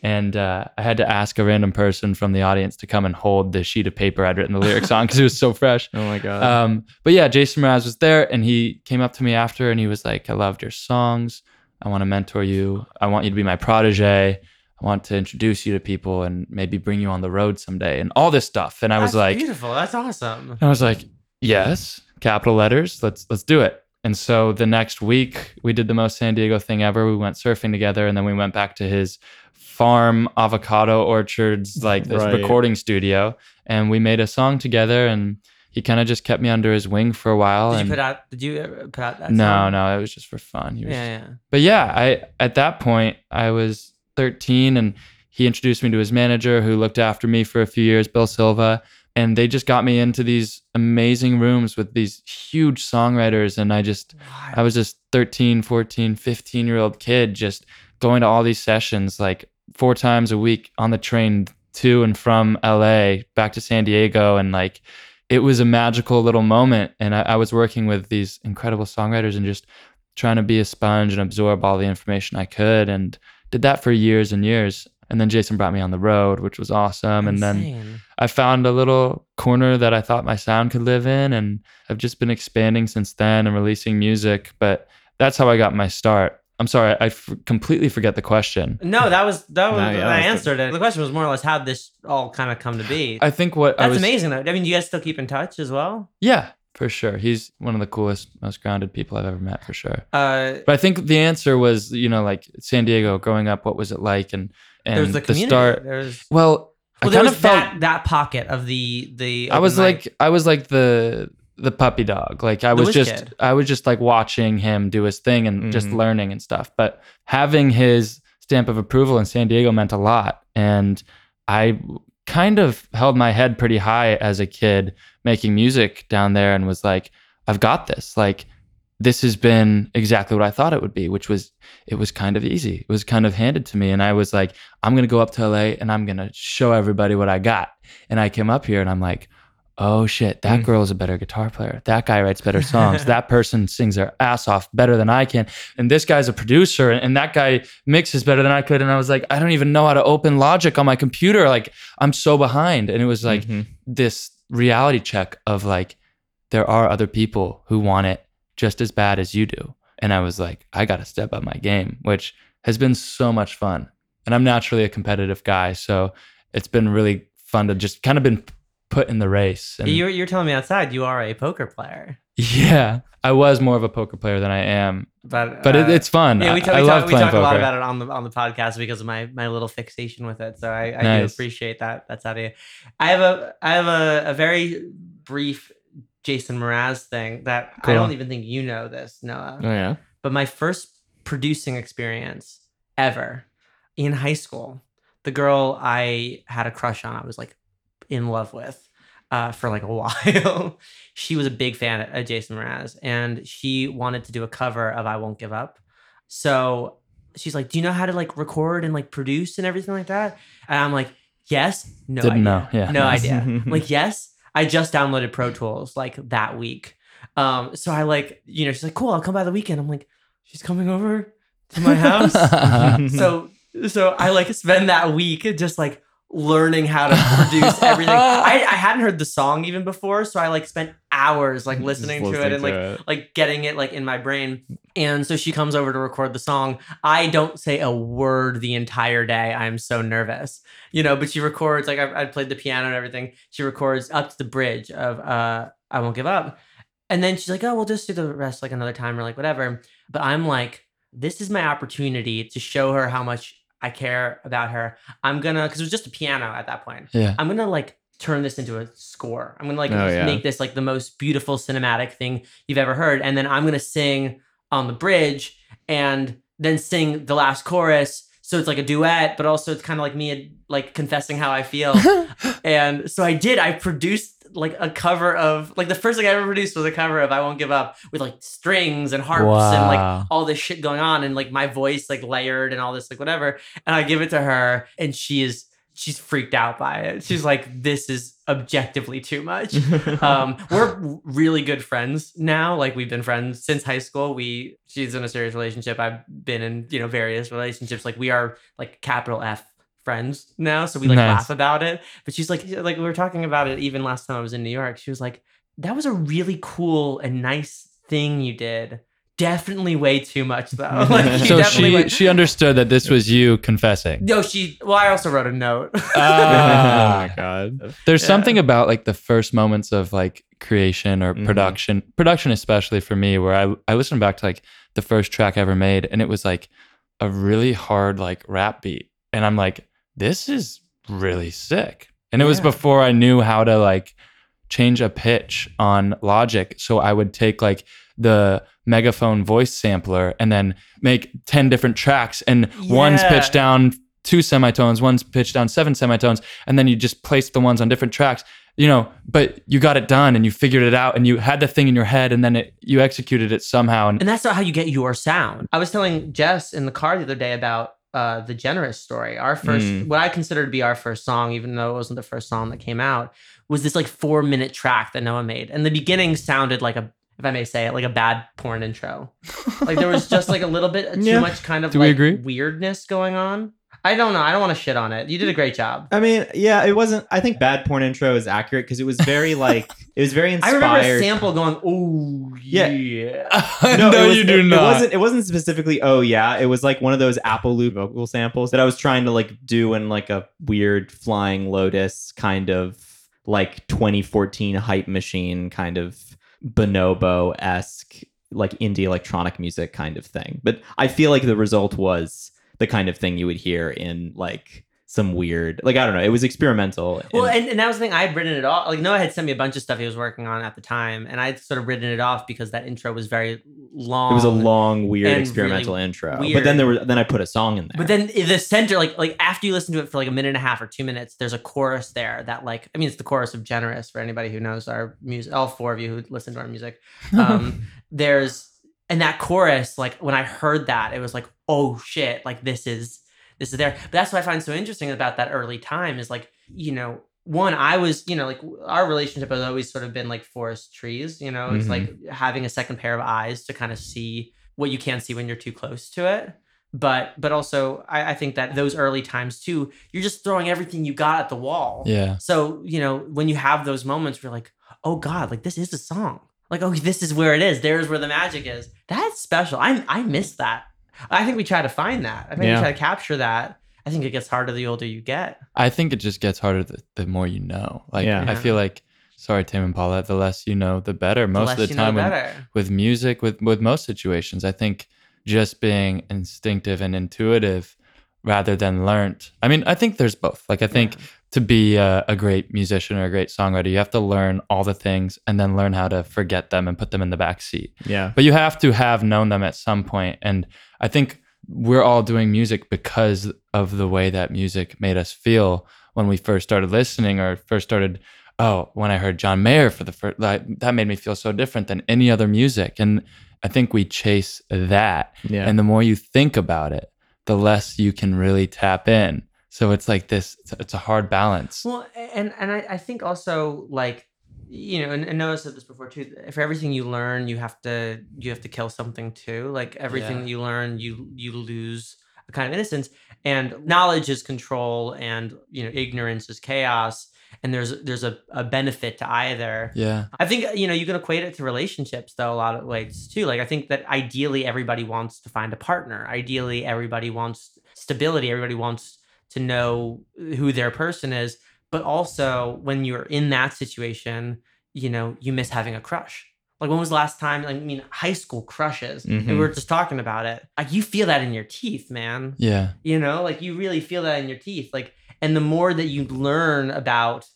and uh, I had to ask a random person from the audience to come and hold the sheet of paper I'd written the lyrics on because it was so fresh. Oh my god. Um, but yeah, Jason Mraz was there, and he came up to me after, and he was like, "I loved your songs. I want to mentor you. I want you to be my protege. I want to introduce you to people and maybe bring you on the road someday, and all this stuff." And I was That's like, beautiful. That's awesome. I was like, yes, capital letters. Let's let's do it. And so the next week we did the most San Diego thing ever. We went surfing together, and then we went back to his farm avocado orchards, like this Right. recording studio, and we made a song together. And he kind of just kept me under his wing for a while. Did and you put out? Did you ever put out that? no, song? no, no, it was just for fun. He was, Yeah, yeah. but yeah, I at that point I was 13 and he introduced me to his manager who looked after me for a few years, Bill Silva, and they just got me into these amazing rooms with these huge songwriters and I just I was just 13, 14, 15 year old kid just going to all these sessions like four times a week on the train to and from LA back to San Diego and like it was a magical little moment and I, I was working with these incredible songwriters and just trying to be a sponge and absorb all the information I could and did that for years and years. And then Jason brought me on the road, which was awesome. And then I found a little corner that I thought my sound could live in. And I've just been expanding since then and releasing music. But that's how I got my start. I'm sorry, I f- completely forget the question. No, that was that was No, yeah, I that was answered it. The question was more or less how this all kind of come to be. I think what I That's was. amazing though. I mean, do you guys still keep in touch as well? Yeah, for sure. He's one of the coolest, most grounded people I've ever met, for sure. Uh, But I think the answer was, you know, like San Diego growing up, what was it like? And, and there was the community. start. There was Well, well, I there kind was of felt. that that pocket of the the. I was mic. like I was like the the puppy dog. Like I The was just kid. I was just like watching him do his thing and just Mhm. learning and stuff. But having his stamp of approval in San Diego meant a lot. And I kind of held my head pretty high as a kid making music down there and was like, I've got this. Like this has been exactly what I thought it would be, which was it was kind of easy. It was kind of handed to me. And I was like, I'm gonna go up to LA and I'm gonna show everybody what I got. And I came up here and I'm like, oh shit, that Mm. girl is a better guitar player. That guy writes better songs. that person sings their ass off better than I can. And this guy's a producer and, that guy mixes better than I could. And I was like, I don't even know how to open Logic on my computer. Like, I'm so behind. And it was like Mhm. this reality check of like, there are other people who want it just as bad as you do. And I was like, I got to step up my game, which has been so much fun. And I'm naturally a competitive guy. So it's been really fun to just kind of been put in the race. And you're you're telling me outside you are a poker player, yeah, I was more of a poker player than I am, but but it, uh, it's fun. Yeah, we, I, talk, I we, love talk, we talk a lot about it on the on the podcast because of my my little fixation with it. So I, I do appreciate that. That's out of you. I have a I have a, a very brief Jason Mraz thing that I don't even think you know this, Noah. Oh yeah. But my first producing experience ever in high school, the girl I had a crush on, I was like in love with uh, for like a while. she was a big fan of, Jason Mraz and she wanted to do a cover of I Won't Give Up. So she's like, Do you know how to like record and like produce and everything like that? And I'm like, Yes, no Didn't idea. know. Yeah. No idea. I'm like, yes, I just downloaded Pro Tools like that week. Um, so I like, you know, she's like, cool, I'll come by the weekend. I'm like, she's coming over to my house. so so I like spend that week just like learning how to produce everything. I, I hadn't heard the song even before, so I like spent hours like listening, Just to it and like it. like getting it like in my brain. And so she comes over to record the song. I don't say a word the entire day. I'm so nervous, you know. But she records like I, I played the piano and everything. She records up to the bridge of uh, "I Won't Give Up," and then she's like, "Oh, we'll just do the rest like another time or like whatever." But I'm like, this is my opportunity to show her how much I care about her. I'm gonna because it was just a piano at that point. yeah. I'm gonna like turn this into a score. I'm gonna like Oh, yeah. make this like the most beautiful cinematic thing you've ever heard, and then I'm gonna sing on the bridge and then sing the last chorus. So it's like a duet, but also it's kind of like me like confessing how I feel. and so I did. I produced like a cover of like the first thing I ever produced was a cover of "I Won't Give Up" with like strings and harps and like all this shit going on and like my voice like layered and all this like whatever and i give it to her and she is she's freaked out by it. She's like, this is objectively too much. um, we're really good friends now. Like we've been friends since high school. We she's in a serious relationship. I've been in you know various relationships. Like we are like capital F friends now. So we like Nice. laugh about it. But she's like like we were talking about it even last time I was in New York. She was like, that was a really cool and nice thing you did. Definitely way too much though. like, you so definitely she went- she understood that this was you confessing. no, she. Well, I also wrote a note. Ah. god. There's Yeah. something about like the first moments of like creation or Mhm. production, production especially for me, where I I listened back to like the first track I ever made, and it was like a really hard like rap beat, and I'm like, this is really sick. And it was before I knew how to like change a pitch on Logic, so I would take like the megaphone voice sampler and then make 10 different tracks and one's Yeah. pitched down two semitones one's pitched down seven semitones and then you just place the ones on different tracks you know but you got it done and you figured it out and you had the thing in your head and then it, you executed it somehow and And that's not how you get your sound. I was telling Jess in the car the other day about uh, the Generous story. Our first, Mm. what I consider to be our first song, even though it wasn't the first song that came out, was this like four minute track that Noah made. And the beginning sounded like a, if I may say it, like a bad porn intro. like there was just like a little bit too Yeah. much kind of Do we like agree? weirdness going on. I don't know. I don't want to shit on it. You did a great job. I mean, yeah, it wasn't. I think bad porn intro is accurate because it was very like it was very inspired. I inspired. remember a sample going, "Oh Yeah. yeah." no, it was- you do it, not It wasn't. It wasn't specifically. Oh yeah, it was like one of those Apple Loop vocal samples that I was trying to like do in like a weird flying lotus kind of like 2014 hype machine kind of bonobo esque like indie electronic music kind of thing. But I feel like the result was the kind of thing you would hear in like some weird like I don't know. It was experimental. Well, and- and, and that was the thing. I had written it off. Like Noah had sent me a bunch of stuff he was working on at the time, and I'd sort of written it off because that intro was very long. it was a long, weird experimental really intro. weird. But then there was then I put a song in there. But then the center, like like after you listen to it for like a minute and a half or two minutes, there's a chorus there that like I mean it's the chorus of Generous for anybody who knows our music. All four of you who listen to our music. Um, there's and that chorus like when I heard that it was like oh shit like this is this is there. But that's what I find so interesting about that early time is like you know one I was you know like our relationship has always sort of been like forest trees. You know it's Mhm. like having a second pair of eyes to kind of see what you can't see when you're too close to it but but also I, I think that those early times too you're just throwing everything you got at the wall yeah so you know when you have those moments where you're like oh god like this is a song like oh this is where it is. There's where the magic is. That's special. I i miss that. I think we try to find that. I think Yeah. we try to capture that. I think it gets harder the older you get. I think it just gets harder the, the more you know. Like Yeah. i feel like sorry tim and paula the less you know the better. Most the of the you know, time when, with music with with most situations i think just being instinctive and intuitive rather than learned. I mean i think there's both. Like i think to be a, a great musician or a great songwriter you have to learn all the things and then learn how to forget them and put them in the back seat yeah. but you have to have known them at some point and i think we're all doing music because of the way that music made us feel when we first started listening or first started oh when i heard john mayer for the first that, that made me feel so different than any other music and i think we chase that Yeah. and the more you think about it the less you can really tap in so it's like this it's, a hard balance Well, and and I, I think also like you know, and, and Noah said this before too. For everything you learn, you have to you have to kill something too. Like everything Yeah. you learn, you you lose a kind of innocence. And knowledge is control, and you know, ignorance is chaos. And there's there's a, a benefit to either. yeah I think you know you can equate it to relationships though a lot of ways too. Like I think that ideally everybody wants to find a partner. Ideally everybody wants stability. Everybody wants to know who their person is. But also when you're in that situation, you know you miss having a crush. Like when was the last time? Like, I mean, high school crushes. And we mm-hmm. were just talking about it. Like you feel that in your teeth, man yeah you know like you really feel that in your teeth like and the more that you learn about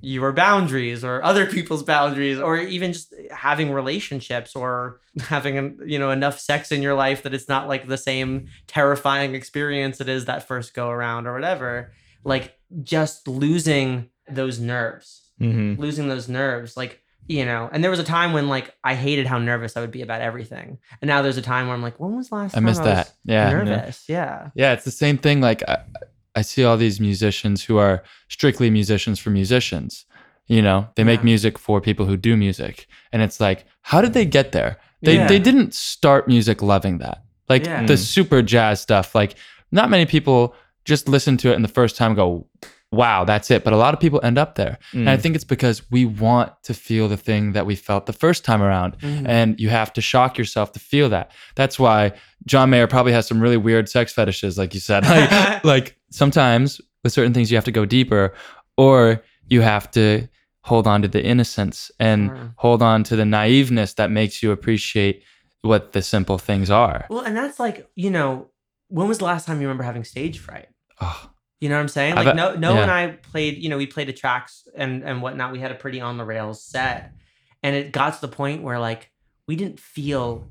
your boundaries or other people's boundaries or even just having relationships or having you know enough sex in your life that it's not like the same terrifying experience it is that first go around or whatever. Like just losing those nerves. Mm-hmm. losing those nerves like you know and there was a time when like i hated how nervous i would be about everything. And now there's a time where i'm like when was last i time miss I that. Yeah nervous? Yeah. Yeah, it's the same thing. Like I, I see all these musicians who are strictly musicians for musicians. You know, they make music for people who do music. And it's like, how did they get there? They Yeah. they didn't start music loving that. Like Yeah. the Mm. super jazz stuff. Like not many people just listen to it and the first time go, wow, that's it. But a lot of people end up there. And I Mm. think it's because we want to feel the thing that we felt the first time around. Mhm. And you have to shock yourself to feel that. That's why John Mayer probably has some really weird sex fetishes, like you said. Like, like sometimes with certain things, you have to go deeper, or you have to hold on to the innocence and hold on to the naiveness that makes you appreciate what the simple things are. Well, and that's like, you know, when was the last time you remember having stage fright? Oh, You know what I'm saying? Like no no yeah. and I played, you know, we played the tracks and and whatnot. We had a pretty on the rails set. And it got to the point where like we didn't feel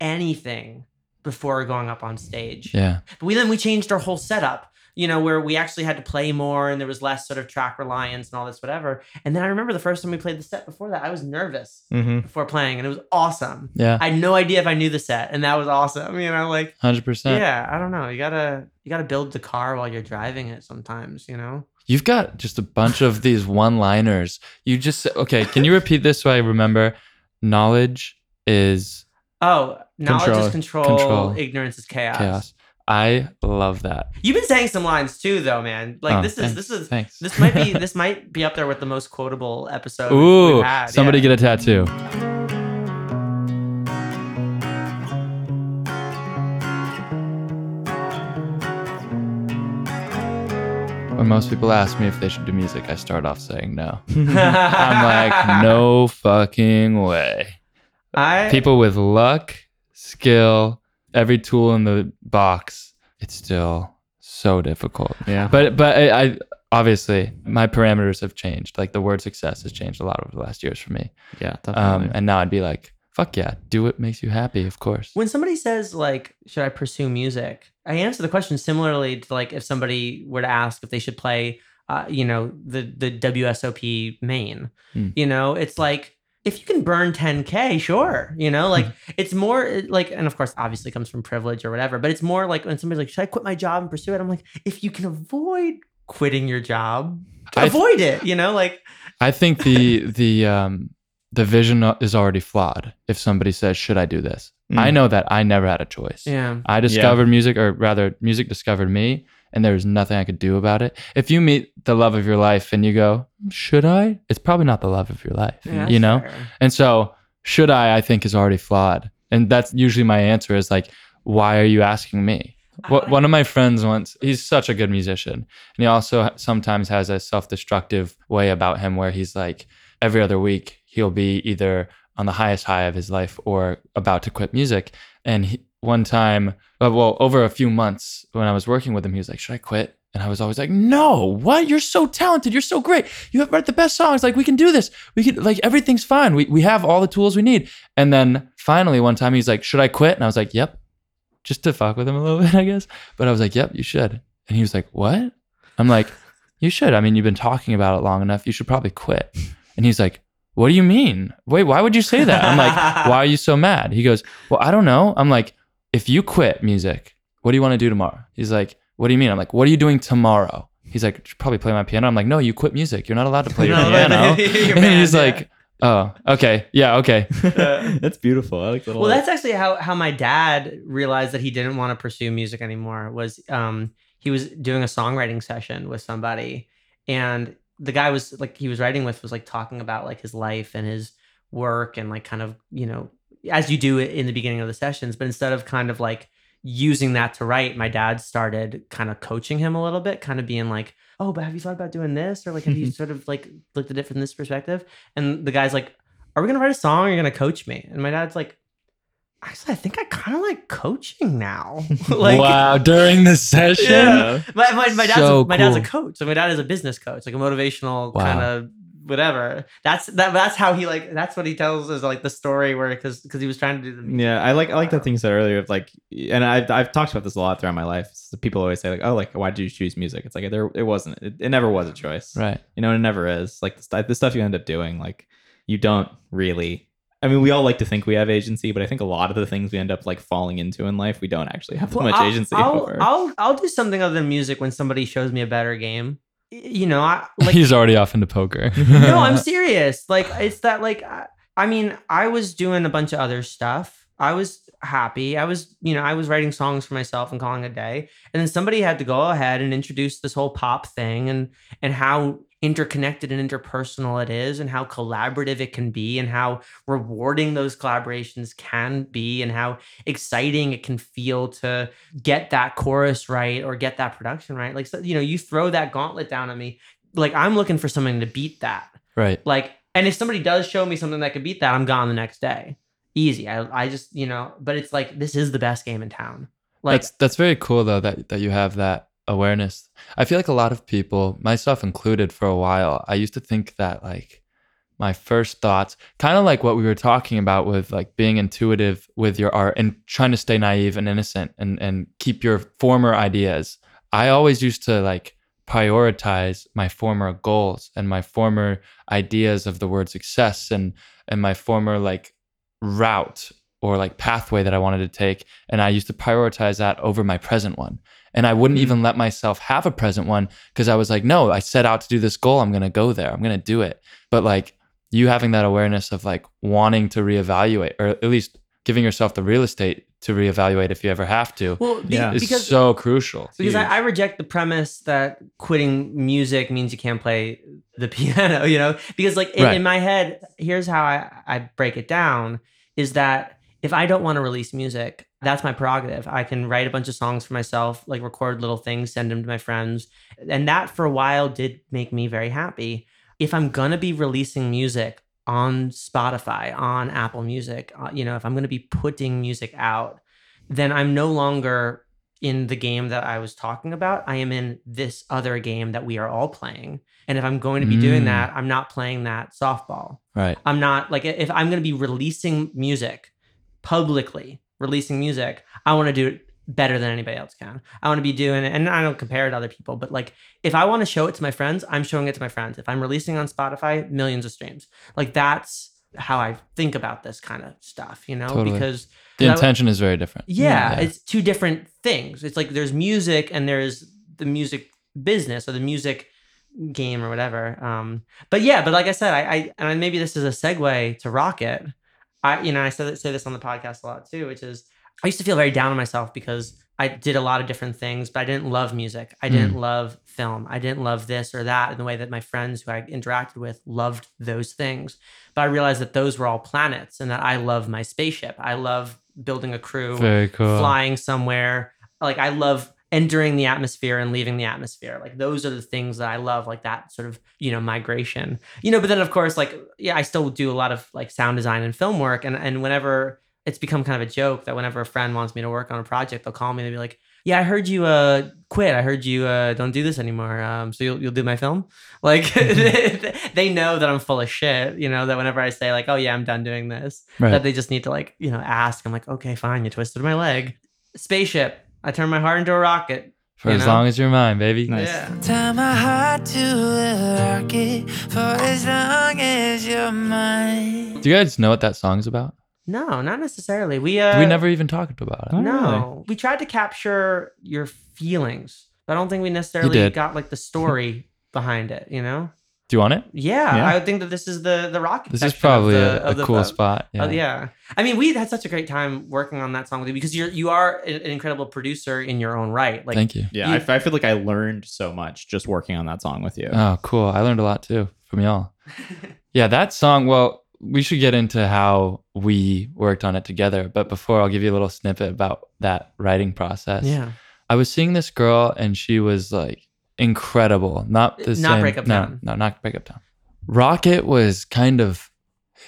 anything before going up on stage. yeah. But we then we changed our whole setup, you know, where we actually had to play more and there was less sort of track reliance and all this, whatever. And then I remember the first time we played the set before that, I was nervous Mhm. before playing and it was awesome. Yeah. I had no idea if I knew the set, and that was awesome. You know, like 100%. yeah, I don't know. You gotta you gotta build the car while you're driving it sometimes, you know? You've got just a bunch of these one liners. You just, okay, can you repeat this so I remember? Knowledge is Oh, knowledge Control- is control, control, ignorance is chaos. chaos. I love that. You've been saying some lines too though, man. Like Oh, this is thanks, this is thanks. this might be this might be up there with the most quotable episode Ooh, had. somebody yeah. get a tattoo. When most people ask me if they should do music, I start off saying no. I'm like, no fucking way. I People with luck, skill, every tool in the box, it's still so difficult. Yeah. But but I, I obviously my parameters have changed. Like the word success has changed a lot over the last years for me. yeah, Um, and now I'd be like, fuck yeah, do what makes you happy, of course. when somebody says like should i pursue music i answer the question similarly to like if somebody were to ask if they should play uh, you know the the wsop main Hmm. you know it's like if you can burn 10k sure you know like it's more like and of course obviously comes from privilege or whatever but it's more like when somebody's like should i quit my job and pursue it i'm like if you can avoid quitting your job I th- avoid it you know like I think the the um the vision is already flawed. If somebody says, "Should I do this?" Mm. I know that I never had a choice. yeah I discovered music, or rather, music discovered me, and there was nothing I could do about it. If you meet the love of your life and you go, "Should I?" It's probably not the love of your life, Yeah, you know. fair. And so, should I? I think is already flawed, and that's usually my answer is like, "Why are you asking me?" What, one of my friends once, he's such a good musician. And he also sometimes has a self destructive way about him where he's like, every other week, he'll be either on the highest high of his life or about to quit music. And he, one time, uh, well, over a few months when I was working with him, he was like, Should I quit? And I was always like, No, what? You're so talented. You're so great. You have the best songs. Like, we can do this. We can, like, everything's fine. We, we have all the tools we need. And then finally, one time, he's like, Should I quit? And I was like, Yep just to fuck with him a little bit, I guess. But I was like, yep, you should. And he was like, what? I'm like, you should. I mean, you've been talking about it long enough. You should probably quit. And he's like, what do you mean? Wait, why would you say that? I'm like, why are you so mad? He goes, well, I don't know. I'm like, if you quit music, what do you want to do tomorrow? He's like, what do you mean? I'm like, what are you doing tomorrow? He's like, probably play my piano. I'm like, no, you quit music. You're not allowed to play your piano. you're and he's banned, like, oh, okay. Yeah, okay. that's beautiful. I like that. a well lot. that's actually how how my dad realized that he didn't want to pursue music anymore was um he was doing a songwriting session with somebody and the guy was like he was writing with was like talking about like his life and his work and like kind of you know as you do it in the beginning of the sessions but instead of kind of like using that to write my dad started kind of coaching him a little bit kind of being like oh but have you thought about doing this? Or like have you mm-hmm. sort of like looked at it from this perspective? And the guy's like are we gonna write a song? Or are you gonna coach me? And my dad's like actually i think i kind of like coaching now. Like wow, during the session? Yeah. my, my, my dad's So a, my dad's a coach. So my dad is a business coach like a motivational Wow. kind of whatever that's that that's how he like that's what he tells is like the story where because because he was trying to do the Yeah, I like I like that thing you said earlier of like, and I've I've talked about this a lot throughout my life. So people always say like, oh, like why did you choose music? It's like there it wasn't. It, it never was a choice. Right. You know, it never is. Like the, stu- the stuff you end up doing, like you don't really. I mean, we all like to think we have agency, but I think a lot of the things we end up like falling into in life, we don't actually have that Well, much I'll, agency I'll, over. I'll I'll do something other than music when somebody shows me a better game. You know, I like He's already off into poker. no, I'm serious. Like it's that like I, I mean, I was doing a bunch of other stuff. I was happy. I was, you know, I was writing songs for myself and calling it a day. And then somebody had to go ahead and introduce this whole pop thing and and how interconnected and interpersonal it is and how collaborative it can be and how rewarding those collaborations can be and how exciting it can feel to get that chorus right or get that production right. Like so, you know, you throw that gauntlet down at me. Like I'm looking for something to beat that. right. Like, and if somebody does show me something that could beat that, I'm gone the next day. Easy. I, I just, you know, but it's like this is the best game in town. Like, that's that's very cool though that that you have that awareness. I feel like a lot of people, myself included, for a while, I used to think that like my first thoughts, kind of like what we were talking about with like being intuitive with your art and trying to stay naive and innocent and and keep your former ideas. I always used to like prioritize my former goals and my former ideas of the word success and and my former like route or like pathway that I wanted to take and I used to prioritize that over my present one. And I wouldn't Mhm. even let myself have a present one because I was like, no, I set out to do this goal. I'm going to go there. I'm going to do it. But like you having that awareness of like wanting to reevaluate or at least giving yourself the real estate to reevaluate if you ever have to well, be- Yeah. is because so crucial. because I. I reject the premise that quitting music means you can't play the piano. You know, because like in, Right. in my head, here's how I I break it down: is that if I don't want to release music, that's my prerogative. I can write a bunch of songs for myself, like record little things, send them to my friends. And that for a while did make me very happy. If I'm going to be releasing music on Spotify, on Apple Music, uh, you know, if I'm going to be putting music out, then I'm no longer in the game that I was talking about. I am in this other game that we are all playing. And if I'm going to be doing Mm. that, I'm not playing that softball. Right. I'm not like if I'm going to be releasing music publicly, releasing music, I want to do it better than anybody else can. I want to be doing it, and I don't compare it to other people, but like if I want to show it to my friends, I'm showing it to my friends. If I'm releasing on Spotify, millions of streams. Like that's how I think about this kind of stuff, you know, Totally. because The intention is very different. yeah, Yeah. it's two different things. It's like there's music and there's the music business or the music game or whatever. Um, but yeah, but like I said, I, I and maybe this is a segue to Rocket. I you know I said say this on the podcast a lot too, which is I used to feel very down on myself because I did a lot of different things, but I didn't love music. I didn't mm. love film. I didn't love this or that in the way that my friends who I interacted with loved those things. But I realized that those were all planets and that I love my spaceship. I love building a crew cool. flying somewhere. Like I love entering the atmosphere and leaving the atmosphere. Like those are the things that I love, like that sort of, you know, migration. You know, but then of course, like, yeah, I still do a lot of like sound design and film work. And and whenever it's become kind of a joke that whenever a friend wants me to work on a project, they'll call me and they'll be like, Yeah, I heard you uh quit. I heard you uh don't do this anymore. Um so you'll you'll do my film? Like they know that I'm full of shit, you know, that whenever I say like, Oh yeah, I'm done doing this Right. that they just need to like you know ask i'm like okay fine you twisted my leg spaceship i turned my heart into a rocket For as know? long as you're mine, baby. Nice. yeah Tie my heart to a rocket for as long as you're mine. Do you guys know what that song's about? no not necessarily we uh we never even talked about it. Oh, no we tried to capture your feelings but i don't think we necessarily got like the story behind it you know Do you want it? yeah, Yeah. I would think that this is the the rock. This is section of probably the- a, of a the cool book. spot. Yeah. Uh, yeah. I mean, we had such a great time working on that song with you because you're you are an an incredible producer in your own right. Like, Thank you. Yeah, You- I f I feel like I learned so much just working on that song with you. Oh, cool. I learned a lot too from y'all. yeah, that song, well, we should get into how we worked on it together. But before, I'll give you a little snippet about that writing process. yeah. I was seeing this girl and she was like incredible. Not the Not same. Break Up no, Town. No, not break up town. Rocket was kind of.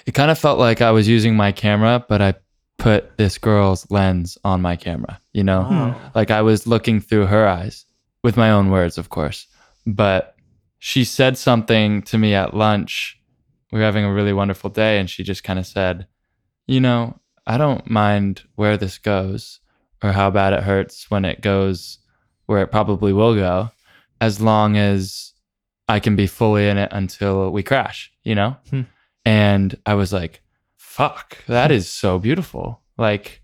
It kind of felt like I was using my camera, but I put this girl's lens on my camera. You know, Oh. like I was looking through her eyes with my own words, of course. But she said something to me at lunch. We were having a really wonderful day, and she just kind of said, You know, I don't mind where this goes or how bad it hurts when it goes where it probably will go, as long as I can be fully in it until we crash, you know? Hmm. And I was like, fuck, that is so beautiful. Like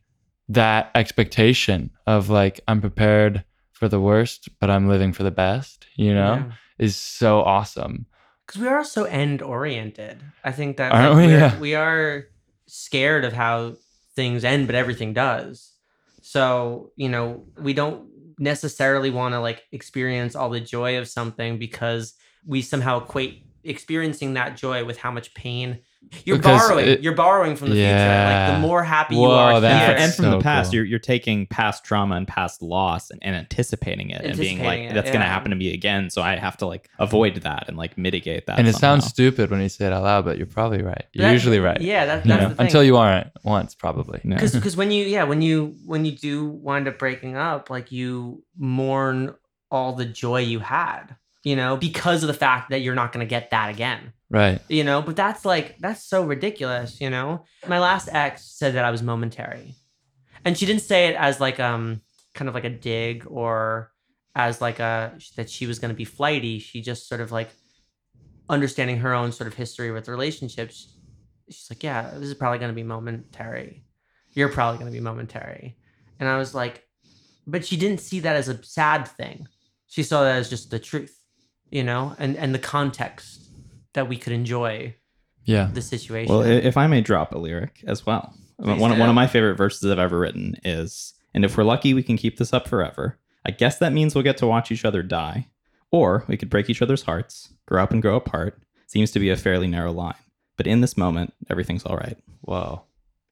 that expectation of like I'm prepared for the worst, but I'm living for the best, you know, is so awesome. Because we are so end oriented. I think that Aren't like, we? Yeah. we are scared of how things end, but everything does. So, you know, we don't necessarily want to like experience all the joy of something because we somehow equate experiencing that joy with how much pain you're Because borrowing. it- you're borrowing from the future. Like the more happy you are that- and, here, and from so the past, cool. you're you're taking past trauma and past loss and, and anticipating it and being like, it, that's gonna happen to me again. So I have to like avoid that and like mitigate that. and it sounds stupid when you say it out loud, but you're probably right. You're That- usually right. Yeah, that, You that's know, the thing. until you aren't once, probably. Yeah. because because when you yeah when you when you do wind up breaking up like you mourn all the joy you had you know because of the fact that you're not going to get that again. Right. you know but that's like that's so ridiculous you know? My last ex said that i was momentary. And she didn't say it as like um kind of like a dig or as like a that she was going to be flighty. She just sort of like understanding her own sort of history with relationships. She's like yeah this is probably going to be momentary. You're probably going to be momentary. And i was like but she didn't see that as a sad thing. She saw that as just the truth you know and and the context that we could enjoy Yeah. the situation Well, if I may drop a lyric as well. Please one, do. one of my favorite verses I've ever written is, and if we're lucky, we can keep this up forever. I guess that means we'll get to watch each other die. Or we could break each other's hearts, grow up and grow apart. Seems to be a fairly narrow line. But in this moment, everything's all right. Whoa.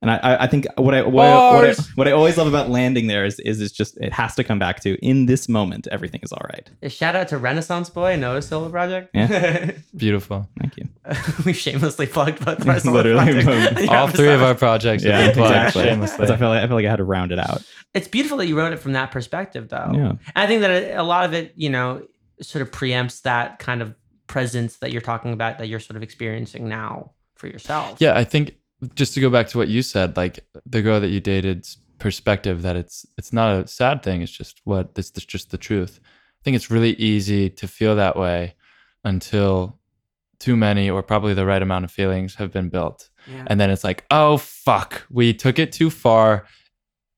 And I, I, I think what I, what, I, what, I, what I always love about landing there is, is it's just, it has to come back to in this moment, everything is all right. A shout out to renaissance boy noah solo project Yeah. Beautiful. Thank you. we shamelessly plugged both of our solo Literally, Yeah, All I'm three of our projects have Yeah, been plugged exactly. shamelessly. I feel, like, I feel like I had to round it out. it's beautiful that you wrote it from that perspective though Yeah. And I think that a a lot of it, you know, sort of preempts that kind of presence that you're talking about that you're sort of experiencing now for yourself. Yeah, I think just to go back to what you said, like the girl that you dated's perspective that it's it's not a sad thing. It's just what it's just the truth. I think it's really easy to feel that way until too many or probably the right amount of feelings have been built. Yeah. And then it's like, oh fuck, we took it too far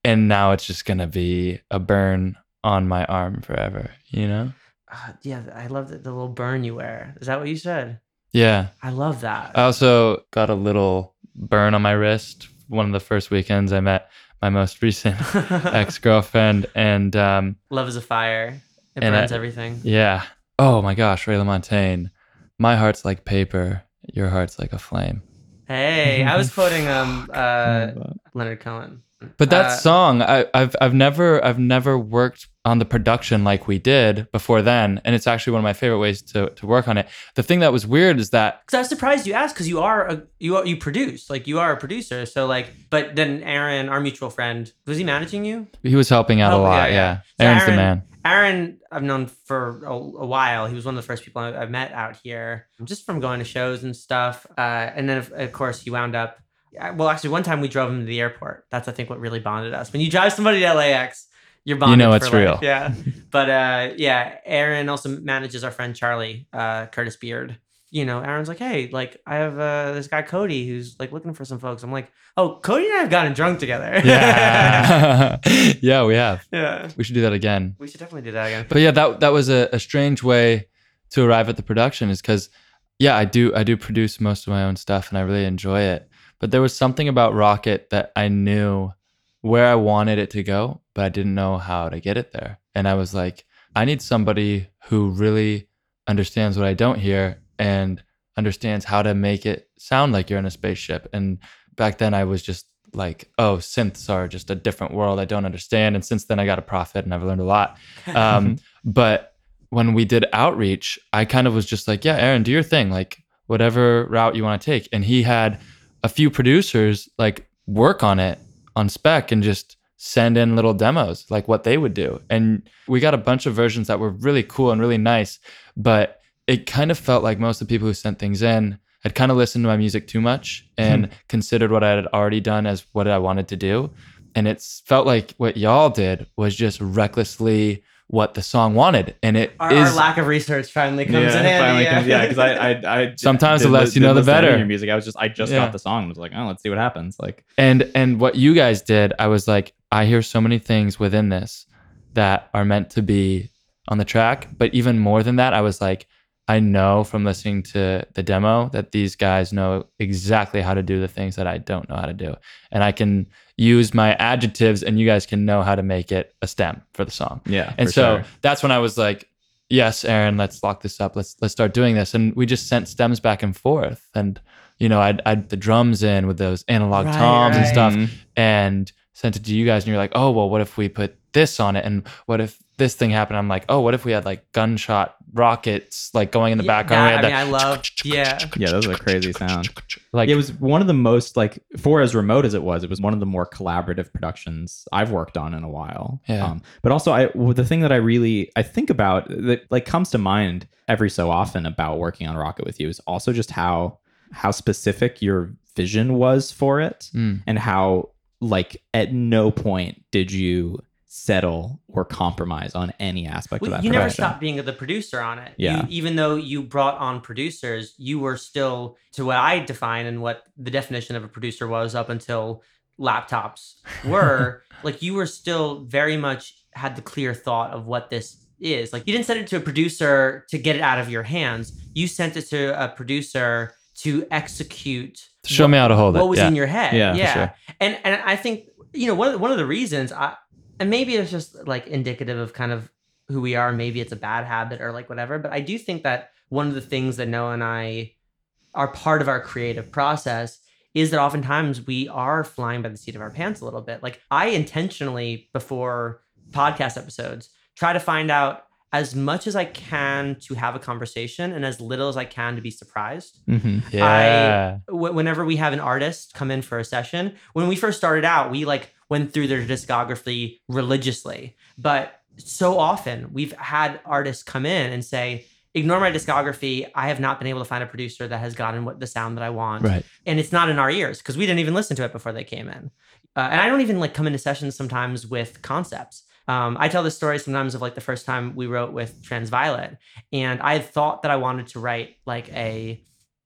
and now it's just gonna be a burn on my arm forever, you know? Uh, yeah, I love the, the little burn you wear. Is that what you said? Yeah. I love that. I also got a little burn on my wrist one of the first weekends I met my most recent ex girlfriend, and um, love is a fire. It And burns I- everything. yeah, oh my gosh, Ray LaMontagne, my heart's like paper, your heart's like a flame. Hey, I was quoting um uh Leonard Cohen. But that Uh, song, I, I've I've never I've never worked on the production like we did before then, and it's actually one of my favorite ways to to work on it. The thing that was weird is that Because I was surprised you asked because you are a you are, you produce like you are a producer. So like, but then Aaron, our mutual friend, was he managing you? he was helping out Oh, a lot. yeah. Yeah, So Aaron's the Aaron- man. Aaron, I've known for a, a while. He was one of the first people I, I met out here, just from going to shows and stuff. Uh, and then, of, of course, he wound up. Well, actually, one time we drove him to the airport. That's I think what really bonded us. When you drive somebody to LAX, you're bonded. You know for it's life. real. Yeah, but uh, yeah, Aaron also manages our friend Charlie uh, Curtis Beard. You know, Aaron's like, hey, like I have uh, this guy Cody who's like looking for some folks. I'm like, oh, Cody and I have gotten drunk together. Yeah, yeah, we have. yeah. We should do that again. We should definitely do that again. But yeah, that that was a, a strange way to arrive at the production is because yeah, I do I do produce most of my own stuff and I really enjoy it. But there was something about Rocket that I knew where I wanted it to go, but I didn't know how to get it there. And I was like, I need somebody who really understands what I don't hear and understands how to make it sound like you're in a spaceship. And back then I was just like, oh, synths are just a different world I don't understand. And since then I got a Prophet and I've learned a lot. Um, but when we did outreach, I kind of was just like, yeah, Aaron, do your thing, like whatever route you want to take. And he had a few producers like work on it on spec and just send in little demos, like what they would do. And we got a bunch of versions that were really cool and really nice. But it kind of felt like most of the people who sent things in had kind of listened to my music too much hmm. and considered what I had already done as what I wanted to do. And it's felt like what y'all did was just recklessly what the song wanted, and it is Our, our lack of research finally comes in handy. finally comes- yeah, because I, I, I Sometimes the less you know, the listen to any of better. Your music. I was just, I just Yeah. got the song. and was like, oh, let's see what happens. Like, and and what you guys did i was like i hear so many things within this that are meant to be on the track but even more than that i was like i know from listening to the demo that these guys know exactly how to do the things that i don't know how to do and i can use my adjectives and you guys can know how to make it a stem for the song yeah. and so sure. that's when I was like, "Yes, Aaron, let's lock this up. Let's let's start doing this." And we just sent stems back and forth, and you know, I'd I'd the drums in with those analog Right, toms and stuff, and sent it to you guys, and you're like, "Oh, well, what if we put this on it? And what if this thing happened?" I'm like, "Oh, what if we had like gunshot rockets like going in the Yeah, background?" that- We had I mean, I love- yeah. Yeah, those are a crazy sound. Like it was one of the most like for as remote as it was it was one of the more collaborative productions i've worked on in a while Yeah. um, but also i well, the thing that i really i think about that like comes to mind every so often about working on rocket with you is also just how how specific your vision was for it Mm. and how like at no point did you settle or compromise on any aspect Well, of that you never stopped being the producer on it. Yeah. You, even though you brought on producers, you were still, to what I define and what the definition of a producer was up until laptops were, like you were still very much had the clear thought of what this is. Like you didn't send it to a producer to get it out of your hands. You sent it to a producer to execute show me how to hold it. what was yeah. in your head. Yeah, yeah. sure. And and I think you know one of, one of the reasons I and maybe it's just like indicative of kind of who we are. Maybe it's a bad habit or like whatever. But I do think that one of the things that Noah and I are part of our creative process is that oftentimes we are flying by the seat of our pants a little bit. Like I intentionally before podcast episodes try to find out as much as I can to have a conversation and as little as I can to be surprised Mhm. yeah. wh- whenever we have an artist come in for a session when we first started out we like went through their discography religiously but so often we've had artists come in and say ignore my discography i have not been able to find a producer that has gotten what the sound that i want right. and it's not in our ears because we didn't even listen to it before they came in. Uh, and I don't even like come into sessions sometimes with concepts. Um, I tell this story sometimes of like the first time we wrote with Transviolet, and I had thought that I wanted to write like a,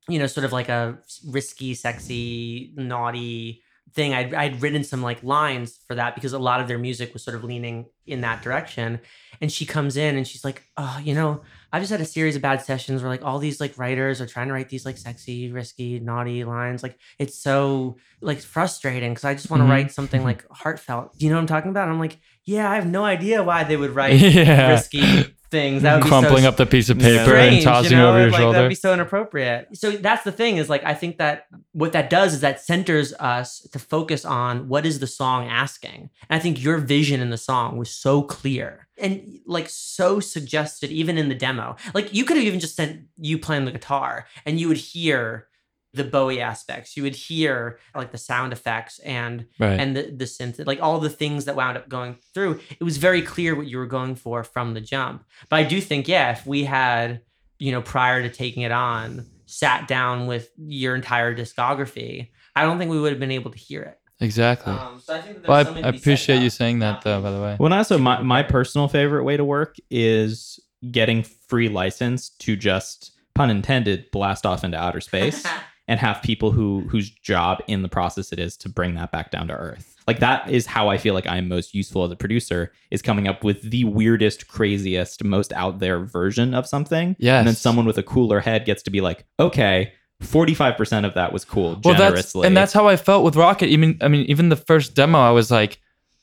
you know, sort of like a risky, sexy, naughty thing. I'd, I'd written some like lines for that because a lot of their music was sort of leaning in that direction. And she comes in and she's like, oh, you know, I've just had a series of bad sessions where like all these like writers are trying to write these like sexy, risky, naughty lines. Like it's so like frustrating because I just want to Mhm. write something like heartfelt. Do you know what I'm talking about? And I'm like, yeah, I have no idea why they would write yeah. risky things. That mm-hmm. would be Crumpling so up the piece of paper and tossing you know? over your like, shoulder. That'd be so inappropriate. So that's the thing is like I think that what that does is that centers us to focus on what is the song asking. And I think your vision in the song was so clear and like so suggested even in the demo. Like you could have even just sent you playing the guitar and you would hear the Bowie aspects. You would hear like the sound effects and right. and the, the synth, like all the things that wound up going through, it was very clear what you were going for from the jump. But I do think, yeah, if we had, you know, prior to taking it on, sat down with your entire discography, I don't think we would have been able to hear it. exactly. Um, so I think well, I, I to be said appreciate you saying that though. By the way. Well, and also my, my personal favorite way to work is getting free license to just pun intended blast off into outer space and have people who whose job in the process it is to bring that back down to earth. Like that is how I feel like I'm most useful as a producer is coming up with the weirdest, craziest, most out there version of something. Yes. And then someone with a cooler head gets to be like, okay, 45% of that was cool well, that's and that's how I felt with Rocket. Even I mean, even the first demo, I was like,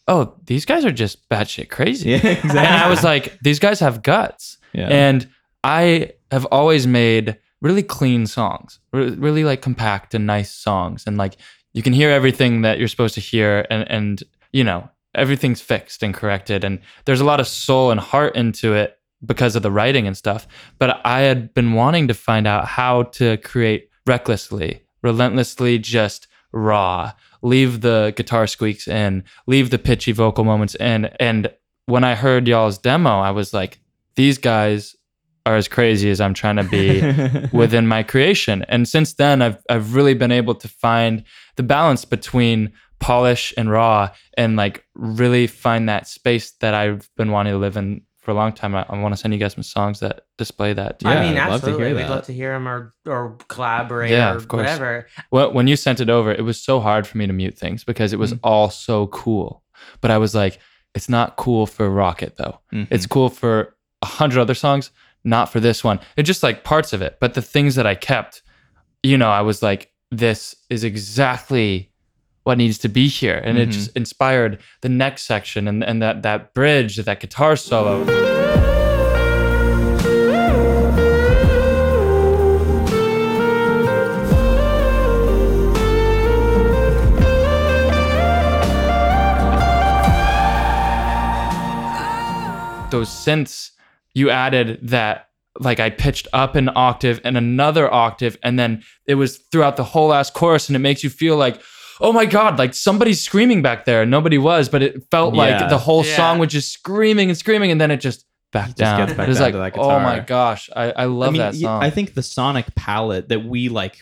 "Oh, these guys are just batshit crazy." yeah, exactly. And I was like, "These guys have guts." yeah. And I have always made really clean songs, re- really like compact and nice songs, and like you can hear everything that you're supposed to hear, and and you know everything's fixed and corrected, and there's a lot of soul and heart into it because of the writing and stuff. But I had been wanting to find out how to create recklessly, relentlessly, just raw. Leave the guitar squeaks in, leave the pitchy vocal moments in. And when I heard y'all's demo, I was like, these guys are as crazy as I'm trying to be within my creation. And since then, I've I've really been able to find the balance between polish and raw, and like really find that space that I've been wanting to live in for a long time. I, I want to send you guys some songs that display that. Too. Yeah, I mean, I'd love to absolutely. hear We'd love to hear them or or collaborate Yeah, or of course. whatever. Well, when you sent it over, it was so hard for me to mute things because it was all so cool. But I was like, it's not cool for Rocket though. Mhm. It's cool for a hundred other songs, not for this one. It's just like parts of it. But the things that I kept, you know, I was like, this is exactly what needs to be here. And it Mhm. just inspired the next section and, and that that bridge, that guitar solo. those synths you added that like I pitched up an octave and another octave and then it was throughout the whole last chorus and it makes you feel like oh my god like somebody's screaming back there nobody was but it felt Yeah. like the whole Yeah. song was just screaming and screaming and then it just back just down gets back it was down like to that oh my gosh I, I love I mean, that song I think the sonic palette that we like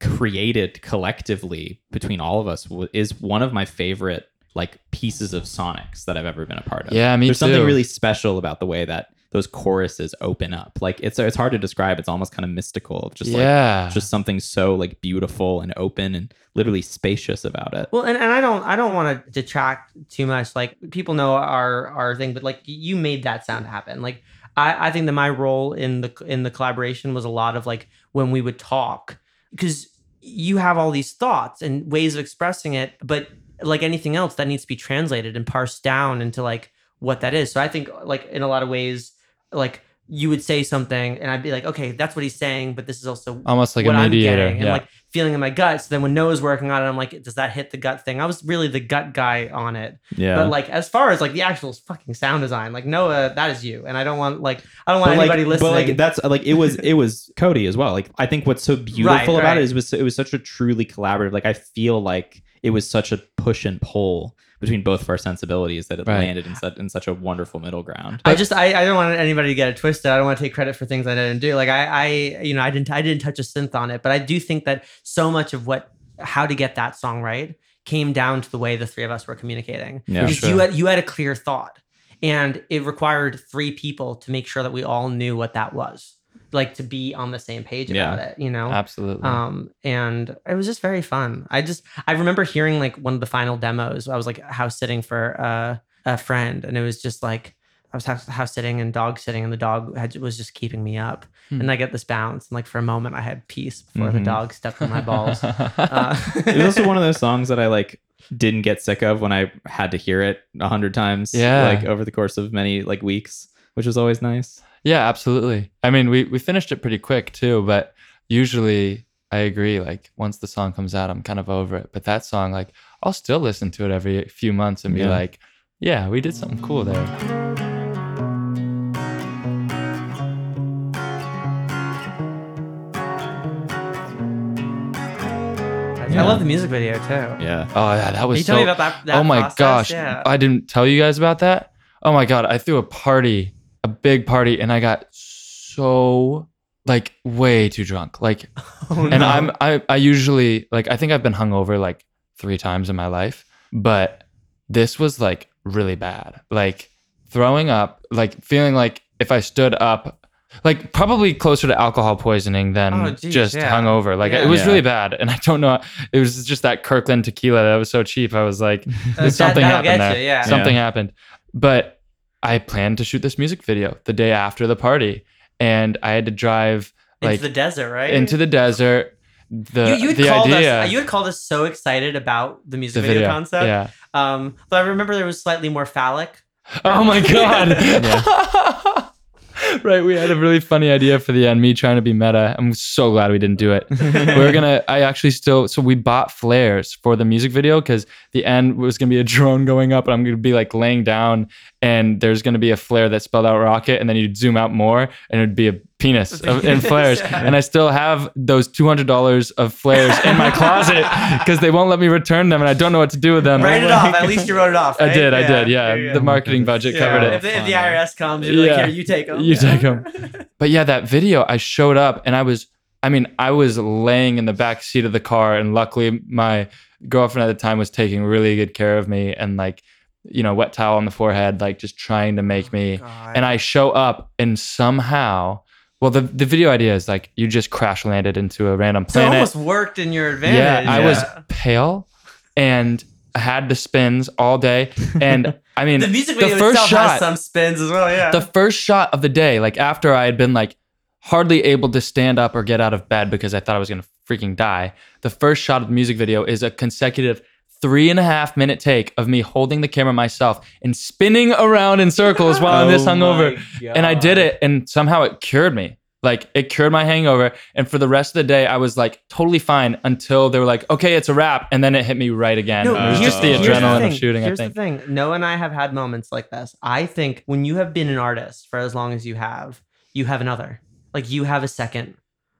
created collectively between all of us is one of my favorite like pieces of sonics that I've ever been a part of. yeah me too. There's too something really special about the way that those choruses open up. Like it's it's hard to describe. It's almost kind of mystical. Just like yeah just something so like beautiful and open and literally spacious about it. Well, and, and I don't I don't want to detract too much. Like people know our our thing, but like you made that sound happen. Like I, I think that my role in the in the collaboration was a lot of like when we would talk because you have all these thoughts and ways of expressing it, but like anything else, that needs to be translated and parsed down into like what that is. So I think like in a lot of ways, like you would say something and I'd be like, okay, that's what he's saying, but this is also almost like what I'm mediator getting and yeah like feeling in my gut. So then when Noah's working on it, I'm like, does that hit the gut thing? I was really the gut guy on it. Yeah. But like as far as like the actual fucking sound design, like Noah, that is you. And I don't want like I don't want but like, anybody listening. But like that's like it was it was Cody as well. Like I think what's so beautiful Right, about right. it is it was it was such a truly collaborative. Like I feel like it was such a push and pull between both of our sensibilities that it Right. landed in such in such a wonderful middle ground. I just I, I don't want anybody to get it twisted. I don't want to take credit for things I didn't do. Like I I you know I didn't I didn't touch a synth on it, but I do think that so much of what how to get that song right came down to the way the three of us were communicating. Yeah, because sure. you had you had a clear thought, and it required three people to make sure that we all knew what that was, like to be on the same page Yeah. about it. You know. absolutely Um, and it was just very fun. I just I remember hearing like one of the final demos. I was like house sitting for uh, a friend, and it was just like I was house, house sitting and dog sitting, and the dog had, was just keeping me up. Hmm. And I get this bounce, and like for a moment, I had peace before the Mhm. dog stepped on my balls. Uh, it was also one of those songs that I like didn't get sick of when I had to hear it a hundred times. Yeah. Like over the course of many like weeks, which was always nice. Yeah, absolutely. I mean, we we finished it pretty quick too, but usually I agree. Like once the song comes out, I'm kind of over it. But that song, like, I'll still listen to it every few months and be Yeah. like, yeah, we did something cool there. I love the music video too. Yeah. Oh yeah, that was Can you so. tell me about that? that oh my process? gosh, Yeah. I didn't tell you guys about that. Oh my god, I threw a party, a big party, and I got so like way too drunk. Like Oh, and no. I'm I I usually like I think I've been hungover like three times in my life, but this was like really bad. Like throwing up, like feeling like if I stood up, like probably closer to alcohol poisoning than Oh, geez, just yeah. hungover. Like Yeah. it was Yeah. really bad, and I don't know. It was just that Kirkland tequila that was so cheap. I was like, something that'll happened there. you, yeah. Something happened, but I planned to shoot this music video the day after the party, and I had to drive like into the desert, right? into the desert. The you, you had the called idea, us. You had called us so excited about the music the video, video, concept. yeah. Um, but I remember there was slightly more phallic. Oh my god. right, we had a really funny idea for the end. Me trying to be meta. I'm so glad we didn't do it. we are gonna. I actually still. So we bought flares for the music video because the end was gonna be a drone going up, and I'm gonna be like laying down, and there's gonna be a flare that spelled out rocket, and then you'd zoom out more, and it'd be a penis of, in flares. Yeah. And I still have those two hundred dollars of flares in my closet because they won't let me return them, and I don't know what to do with them. Write it off. At least you wrote it off. I right? did. I did. Yeah, There the go. marketing budget Yeah, covered it. the, if the IRS comes, you're Yeah. like, here, you take them. You take 'em. But yeah, that video, I showed up and I was, I mean, I was laying in the back seat of the car, and luckily my girlfriend at the time was taking really good care of me, and like you know, wet towel on the forehead, like just trying to make Oh me. And I show up and somehow, well, the, the video idea is like you just crash landed into a random So it almost worked in your advantage. Yeah, I was pale and I had the spins all day. And I mean, The music video the first itself shot, has some spins as well. Yeah. the first shot of the day, like after I had been like hardly able to stand up or get out of bed because I thought I was gonna freaking die. The first shot of the music video is a consecutive three and a half minute take of me holding the camera myself and spinning around in circles while I'm Oh this hungover. And I did it, and somehow it cured me. Like it cured my hangover. And for the rest of the day, I was like totally fine until they were like, okay, it's a wrap. And then it hit me right again. No, it was here's- just the here's the adrenaline thing. of shooting, Here's I think. the thing. Noah and I have had moments like this. I think when you have been an artist for as long as you have, you have another. Like you have a second.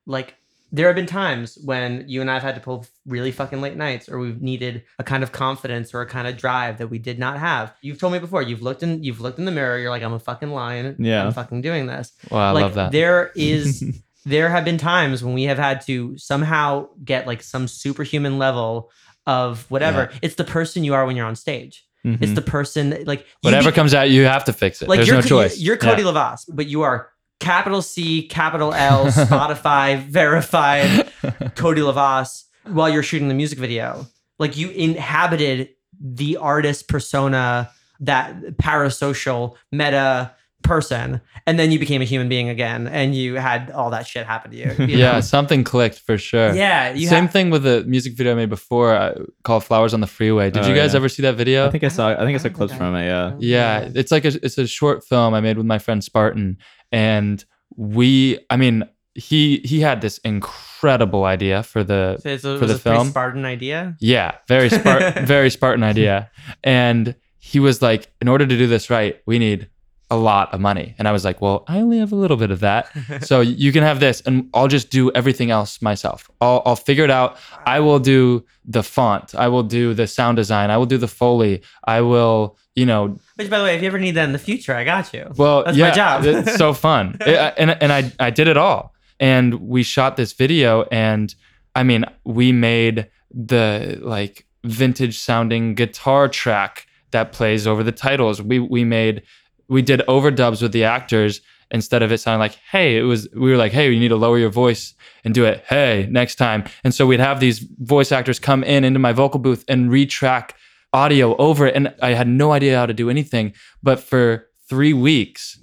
Like there have been times when you and I have had to pull really fucking late nights or we've needed a kind of confidence or a kind of drive that we did not have. You've told me before, you've looked in you've looked in the mirror, you're like, I'm a fucking lion. Yeah. I'm fucking doing this. Well, I like love that. there is there have been times when we have had to somehow get like some superhuman level of whatever. It's the person you are when you're on stage. It's Mhm. the person that, like Whatever be- comes out, you have to fix it. like There's you're no choice. You're Cody Lovaas, but you are capital C, capital L, Spotify verified Cody Lovaas while you're shooting the music video. Like you inhabited the artist persona, that parasocial meta person, and then you became a human being again, and you had all that shit happen to you. you yeah, know? something clicked for sure. yeah. You Same have- thing with the music video I made before uh, called "Flowers on the Freeway." Did Oh, you guys yeah. ever see that video? I think I saw. I think I I saw don't clips from it. Yeah. Yeah, it's like a, it's a short film I made with my friend Spartan, and we, I mean, he he had this incredible idea for the So it's a, for was the a film. Spartan idea. yeah, very Spartan, very Spartan idea, and he was like, in order to do this right, we need a lot of money, and I was like, well, I only have a little bit of that, so you can have this, and I'll just do everything else myself. I'll I'll figure it out. I will do the font. I will do the sound design. I will do the foley. I will, you know, Which, by the way, if you ever need that in the future, I got you. well, That's my job. it's so fun, It- and and I I did it all, and we shot this video, and I mean, we made the like vintage sounding guitar track that plays over the titles. We we made we did overdubs with the actors instead of it sounding like hey it was we were like hey you need to lower your voice and do it hey next time and so we'd have these voice actors come in into my vocal booth and retrack audio over it and i had no idea how to do anything but for three weeks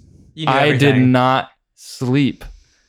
I did not sleep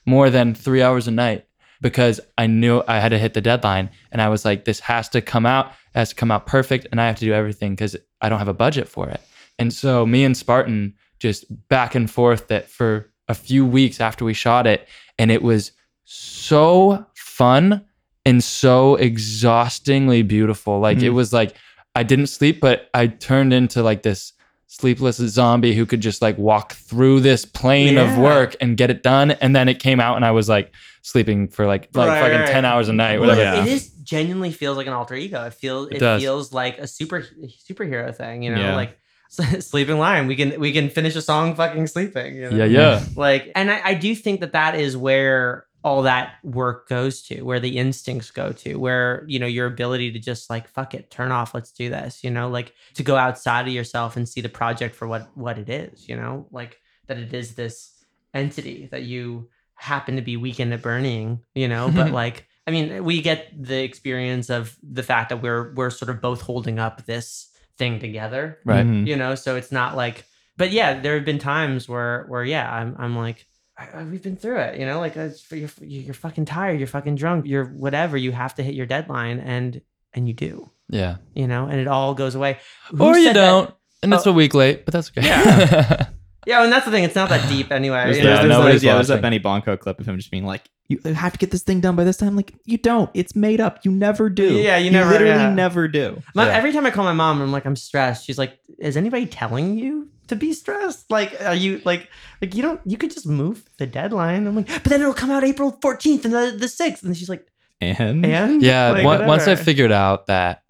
more than three hours a night because I knew I had to hit the deadline. And I was like, this has to come out, it has to come out perfect. And I have to do everything because I don't have a budget for it. And so me and Spartan just back and forth that for a few weeks after we shot it. And it was so fun and so exhaustingly beautiful. Like it Mhm. was like I didn't sleep, but I turned into like this sleepless zombie who could just like walk through this plane of work and get it done. And then it came out and I was like sleeping for like like Right, fucking right. 10 hours a night, Well, whatever. Yeah. It is genuinely feels like an alter ego. It feels It it, feels like a super superhero thing. You know, Yeah. like sleeping lion. We can we can finish a song fucking sleeping. You know? Yeah, yeah. Like, and I, I do think that that is where all that work goes to, where the instincts go to, where you know your ability to just like fuck it, turn off, let's do this. You know, like to go outside of yourself and see the project for what what it is. You know, like that it is this entity that you happen to be weekend at burning. You know, but like. I mean, we get the experience of the fact that we're we're sort of both holding up this thing together Right. Mhm. you know so it's not like but yeah there have been times where where yeah i'm, I'm like I, I- we've been through it you know like you're, you're fucking tired you're fucking drunk you're whatever you have to hit your deadline and and you do Yeah. you know and it all goes away Who or you don't. And it's a week late, but that's okay. Yeah. yeah and that's the thing it's not that deep anyway There's, you know? there's, nobody's yeah, there's that. Benny Blanco clip of him just being like, "You have to get this thing done by this time." Like, you don't. It's made up. You never do. Yeah, you never- literally yeah. never do. My- Yeah. every time i call my mom i'm like i'm stressed she's like is anybody telling you to be stressed like are you like like you don't you could just move the deadline i'm like but then it'll come out april 14th and the, the 6th and she's like And and Yeah, Like, on- once I figured out that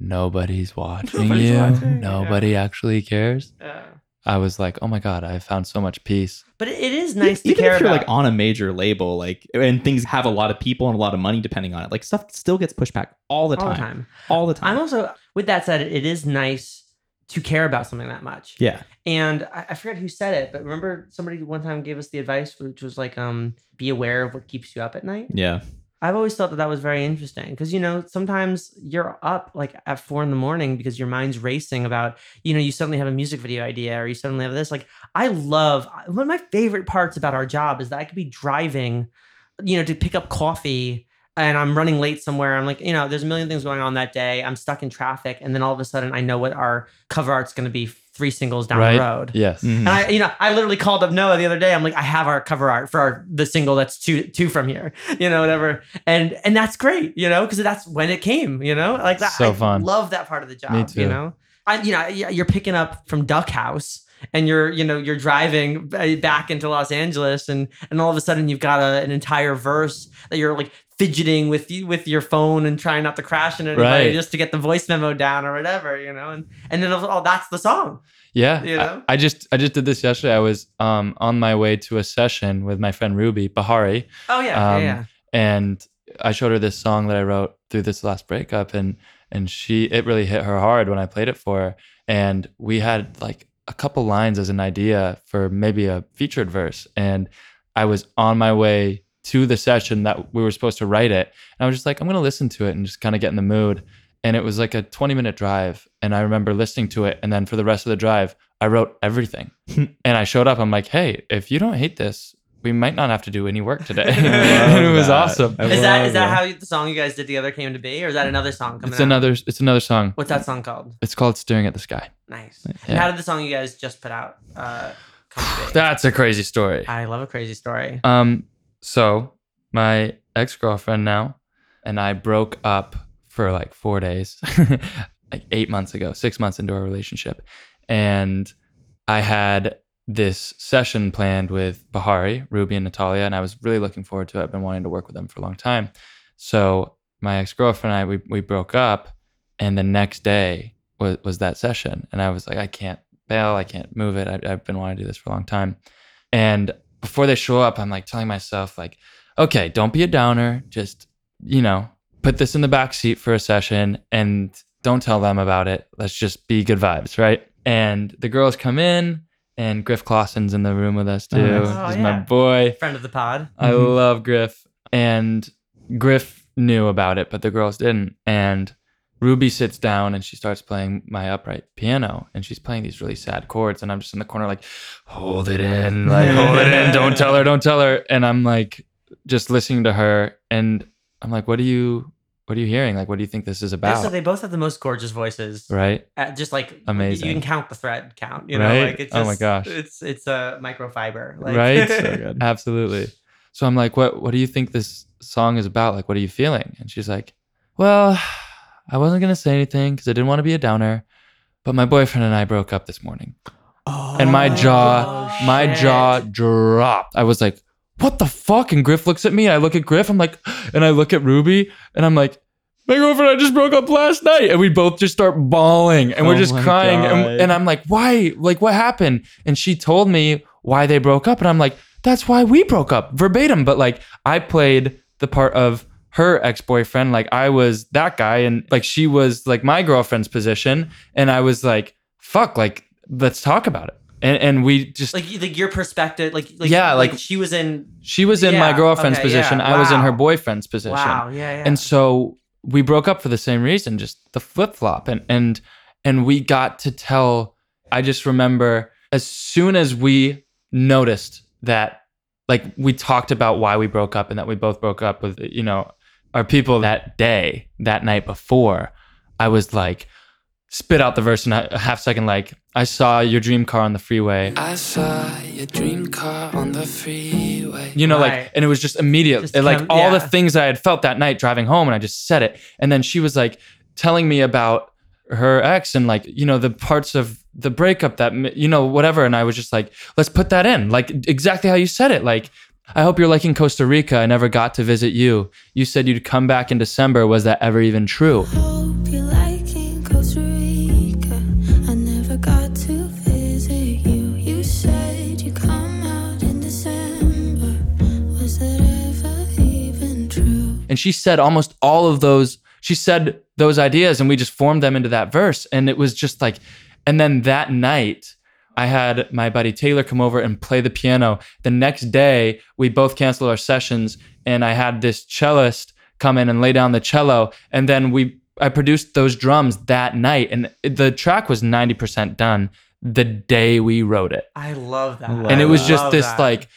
nobody's watching Nobody's you, watching, yeah. nobody actually cares, Yeah. I was like, oh my God, I found so much peace. But it it is nice to even care if you're about. like on a major label, like and things have a lot of people and a lot of money depending on it, like stuff still gets pushed back all the all time, the time. all the time. I'm also with that said, it is nice to care about something that much. Yeah. And I, I forget who said it, but remember somebody one time gave us the advice, which was like, um, be aware of what keeps you up at night. Yeah. I've always thought that that was very interesting because you know sometimes you're up like at four in the morning because your mind's racing about you know you suddenly have a music video idea or you suddenly have this like I love one of my favorite parts about our job is that I could be driving you know to pick up coffee and I'm running late somewhere I'm like you know there's a million things going on that day I'm stuck in traffic and then all of a sudden I know what our cover art's going to be three singles down right? the road Yes. Mhm. and I, you know, I literally called up Noah the other day. I'm like, I have our cover art for our, the single that's two two from here, you know, whatever. And and that's great, you know, because that's when it came, you know, like that. So I fun. Love that part of the job, Me too. you know. I, you know, y- you're picking up from Duck House. And you're, you know, you're driving back into Los Angeles, and and all of a sudden you've got a, an entire verse that you're like fidgeting with you with your phone and trying not to crash into anybody Right. just to get the voice memo down or whatever, you know. And and then oh, that's the song. Yeah. You I- know? I, just I just did this yesterday. I was um on my way to a session with my friend Ruby Bahari, Oh yeah, Um, yeah, yeah. and I showed her this song that I wrote through this last breakup, and and she it really hit her hard when I played it for her, and we had like a couple lines as an idea for maybe a featured verse, and I was on my way to the session that we were supposed to write it, and I was just like, I'm gonna listen to it and just kind of get in the mood, and it was like a 20 minute drive, and I remember listening to it, and then for the rest of the drive, I wrote everything, and I showed up, I'm like, hey, if you don't hate this. We might not have to do any work today. and it was that. awesome. I Is that that how the song you guys did together came to be, or is that another song coming It's out? another. It's another song. What's that song called? It's called "Staring at the Sky." Nice. And how did the song you guys just put out uh, come to be? That's a crazy story. I love a crazy story. Um. So my ex girlfriend now and I broke up for like four days, like eight months ago, six months into our relationship, and I had this session planned with Bahari, Ruby, and Natalia, and I was really looking forward to it. I've been wanting to work with them for a long time. So my ex girlfriend and I we we broke up, and the next day was was that session, and I was like, I can't bail, I can't move it. I, I've been wanting to do this for a long time, and before they show up, I'm like telling myself like, okay, don't be a downer, just you know, put this in the back seat for a session, and don't tell them about it. Let's just be good vibes, right? And the girls come in. And Griff Clawson's in the room with us too. nice. Oh, He's yeah. my boy. Friend of the pod. I Mhm. love Griff. And Griff knew about it, but the girls didn't. And Ruby sits down and she starts playing my upright piano and she's playing these really sad chords. And I'm just in the corner, like, hold it in, like, hold it in. Don't tell her, don't tell her. And I'm like, just listening to her. And I'm like, what are you, what are you hearing? Like, what do you think this is about So they both have the most gorgeous voices. Right? Uh, just like Amazing. you can count the thread count. You know, Right? like it's Oh my gosh. it's it's a microfiber. Like, right? So good. Absolutely. So I'm like, what what do you think this song is about? Like, what are you feeling? And she's like, Well, I wasn't gonna say anything because I didn't want to be a downer, but my boyfriend and I broke up this morning. And my jaw, Oh, my jaw dropped. I was like, what the fuck? And Griff looks at me, and I look at Griff, I'm like, and I look at Ruby, and I'm like, my girlfriend and I just broke up last night. And we both just start bawling and we're Oh just crying. And, and I'm like, why? Like, what happened? And she told me why they broke up. And I'm like, that's why we broke up verbatim. But like, I played the part of her ex boyfriend. Like, I was that guy. And like, she was like my girlfriend's position. And I was like, fuck, like, let's talk about it. And, and we just, like like your perspective, like like Yeah, like, like- she was in. she was in my girlfriend's okay, position. yeah, I was in her boyfriend's position. Wow, yeah, yeah. And so we broke up for the same reason, just the flip flop. And and and we got to tell. I just remember as soon as we noticed that, like we talked about why we broke up and that we both broke up with you know our people that day, that night before. I was like, spit out the verse in a a half second. Like I saw your dream car on the freeway. I saw your dream car on the freeway. you know, Right. like, and it was just immediate, Just and, like come- all the yeah. things I had felt that night driving home, and I just said it. And then she was like telling me about her ex and like you know the parts of the breakup that you know whatever, and I was just like, let's put that in, like exactly how you said it, like. I hope you're liking Costa Rica. I never got to visit you. You said you'd come back in December. Was that ever even true? Hope you liking Costa Rica. I never got to visit you. You said you come out in December. Was that ever even true? And she said almost all of those, she said those ideas and we just formed them into that verse. And it was just like, And then that night, I had my buddy Taylor come over and play the piano. The next day, we both canceled our sessions, and I had this cellist come in and lay down the cello. And then we, I produced those drums that night, and the track was ninety percent done the day we wrote it. I love that. and it was just this that. like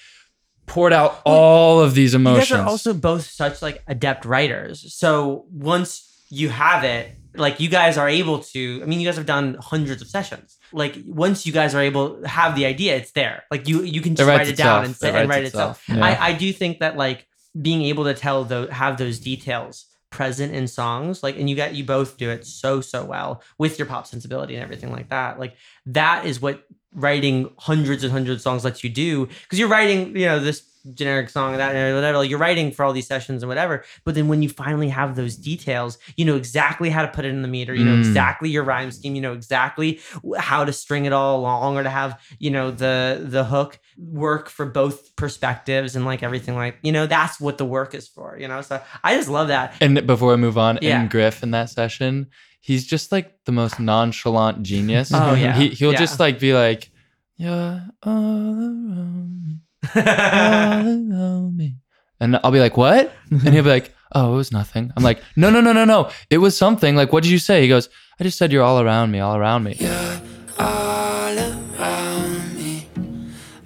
poured out all of these emotions. you emotions. guys are also both such like adept writers. So once you have it, like you guys are able to. I mean, you guys have done hundreds of sessions. Like once you guys are able to have the idea, it's there. Like you you can just write it down and, It and write itself. itself. Yeah. I I do think that like being able to tell those have those details present in songs like and you got you both do it so so well with your pop sensibility and everything like that like that is what writing hundreds and hundreds of songs lets you do because you're writing you know this generic song and that and whatever like you're writing for all these sessions and whatever but then when you finally have those details you know exactly how to put it in the meter you know Mm. exactly your rhyme scheme you know exactly how to string it all along or to have you know the the hook work for both perspectives and like everything like you know that's what the work is for you know so i just love that And before i move on, Yeah. in Griff in that session, he's just like the most nonchalant genius. Oh, yeah. He he'll Yeah. just like be like, "Yeah, all around me, all around me," and I'll be like, "What?" And he'll be like, "Oh, it was nothing." I'm like, "No, no, no, no, no. It was something. Like, what did you say?" He goes, "I just said you're all around me, all around me." You're all around me,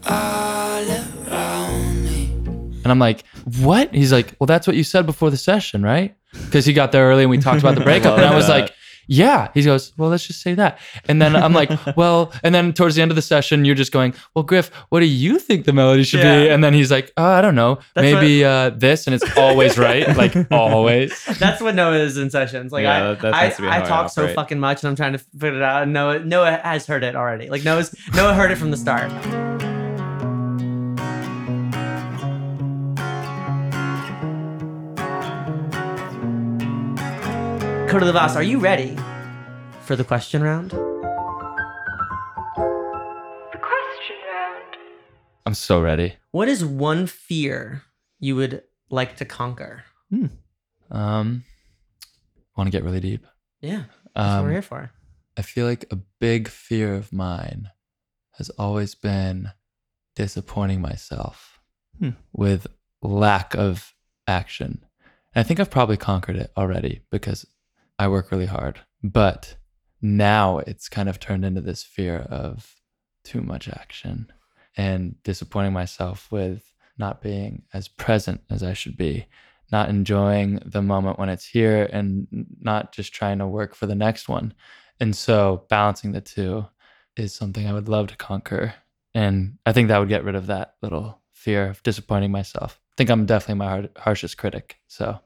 all around me. And I'm like, "What?" He's like, "Well, that's what you said before the session, right?" Because he got there early and we talked about the breakup, and I was that. like. Yeah. He goes, Well, let's just say that. And then I'm like, Well, and then towards the end of the session, you're just going, Well, Griff, what do you think the melody should be? And then he's like, Oh, I don't know. That's Maybe uh, this. And it's always right. Like, always. that's what noah is in sessions like Yeah, i that- that I, tends to be I how I talk so fucking much and i'm trying to figure it out and noah noah has heard it already like noah's noah heard it from the start Cody Lovaas, are you ready for the question round? The question round. I'm so ready. What is one fear you would like to conquer? Hmm. Um, want to get really deep. Yeah, that's what we're Um, here for. I feel like a big fear of mine has always been disappointing myself Hmm. with lack of action. And I think I've probably conquered it already because I work really hard. But now it's kind of turned into this fear of too much action and disappointing myself with not being as present as I should be, not enjoying the moment when it's here and not just trying to work for the next one. And so balancing the two is something I would love to conquer. And I think that would get rid of that little fear of disappointing myself. I think I'm definitely my har- harshest critic. So,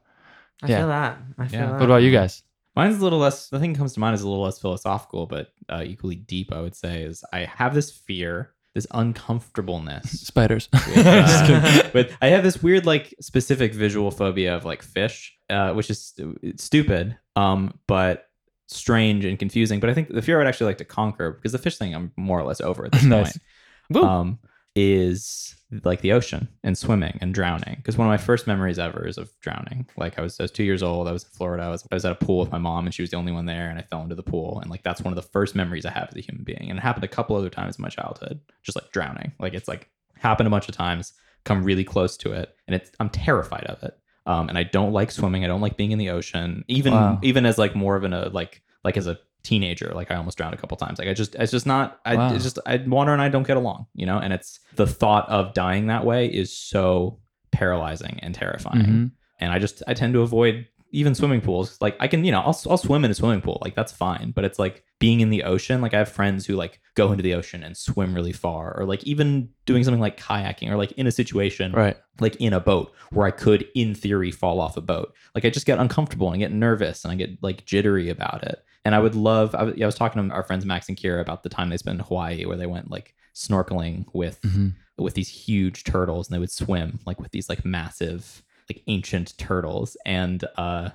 I yeah. feel that. I feel Yeah. that. what about you guys? Mine's a little less. The thing that comes to mind is a little less philosophical, but uh, equally deep. I would say is I have this fear, this uncomfortableness. Spiders. with, uh, but I have this weird, like, specific visual phobia of like fish, uh, which is it's stupid, um, but strange and confusing. But I think the fear I'd actually like to conquer because the fish thing I'm more or less over at this Nice. point. Woo. Um, is like the ocean and swimming and drowning. Because one of my first memories ever is of drowning. Like I was, I was two years old. I was in Florida. I was, I was at a pool with my mom, and she was the only one there. And I fell into the pool, and like that's one of the first memories I have as a human being. And it happened a couple other times in my childhood, just like drowning. Like it's like happened a bunch of times. Come really close to it, and it's I'm terrified of it. Um, and I don't like swimming. I don't like being in the ocean. Even Wow. even as like more of an a like like as a teenager like i almost drowned a couple times like i just it's just not i Wow. it's just i water and i don't get along you know and it's the thought of dying that way is so paralyzing and terrifying Mhm. and i just i tend to avoid even swimming pools like i can you know I'll, I'll swim in a swimming pool like that's fine but it's like being in the ocean like i have friends who like go into the ocean and swim really far or like even doing something like kayaking or like in a situation Right. like in a boat where I could, in theory, fall off a boat. Like I just get uncomfortable and I get nervous and I get like jittery about it. And I would love. I was, I was talking to our friends Max and Kira about the time they spent in Hawaii, where they went like snorkeling with Mhm. with these huge turtles, and they would swim like with these like massive, like ancient turtles. And uh,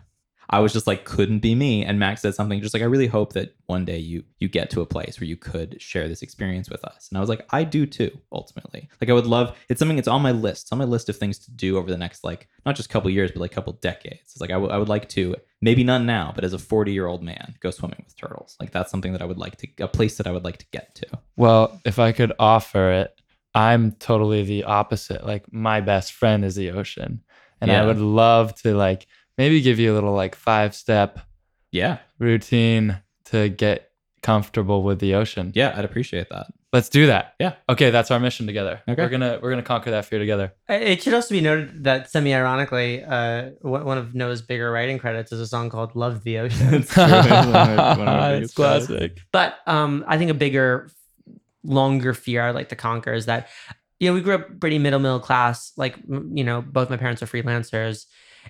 I was just like couldn't be me. And Max said something just like I really hope that one day you you get to a place where you could share this experience with us. And I was like, I do too, ultimately. Like I would love it's something that's on my list. It's on my list of things to do over the next like not just couple years, but like couple decades. It's like I would- like to maybe not now, but as a 40 year old man, go swimming with turtles. Like that's something that I would like to a place that I would like to get to. Well, if I could offer it, I'm totally the opposite. Like my best friend is the ocean. And I would love to like maybe give you a little like five step Yeah. routine to get comfortable with the ocean. Yeah, I'd appreciate that. Let's do that. Yeah. Okay, that's our mission together. Okay. We're gonna we're gonna conquer that fear together. It should also be noted that semi-ironically, uh, one one of Noah's bigger writing credits is a song called "Love the Ocean." It's true. It's one of my- one of my It's classic. But um, I think a bigger, longer fear I'd like to conquer is that, you know, we grew up pretty middle middle class. Like, you know, both my parents are freelancers,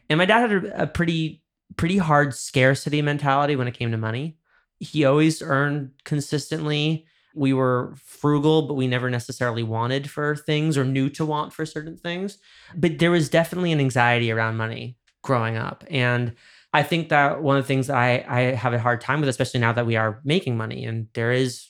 and my dad had a, a pretty pretty hard scarcity mentality when it came to money. He always earned consistently. We were frugal, but we never necessarily wanted for things or knew to want for certain things. But there was definitely an anxiety around money growing up, and I think that one of the things I, I have a hard time with, especially now that we are making money and there is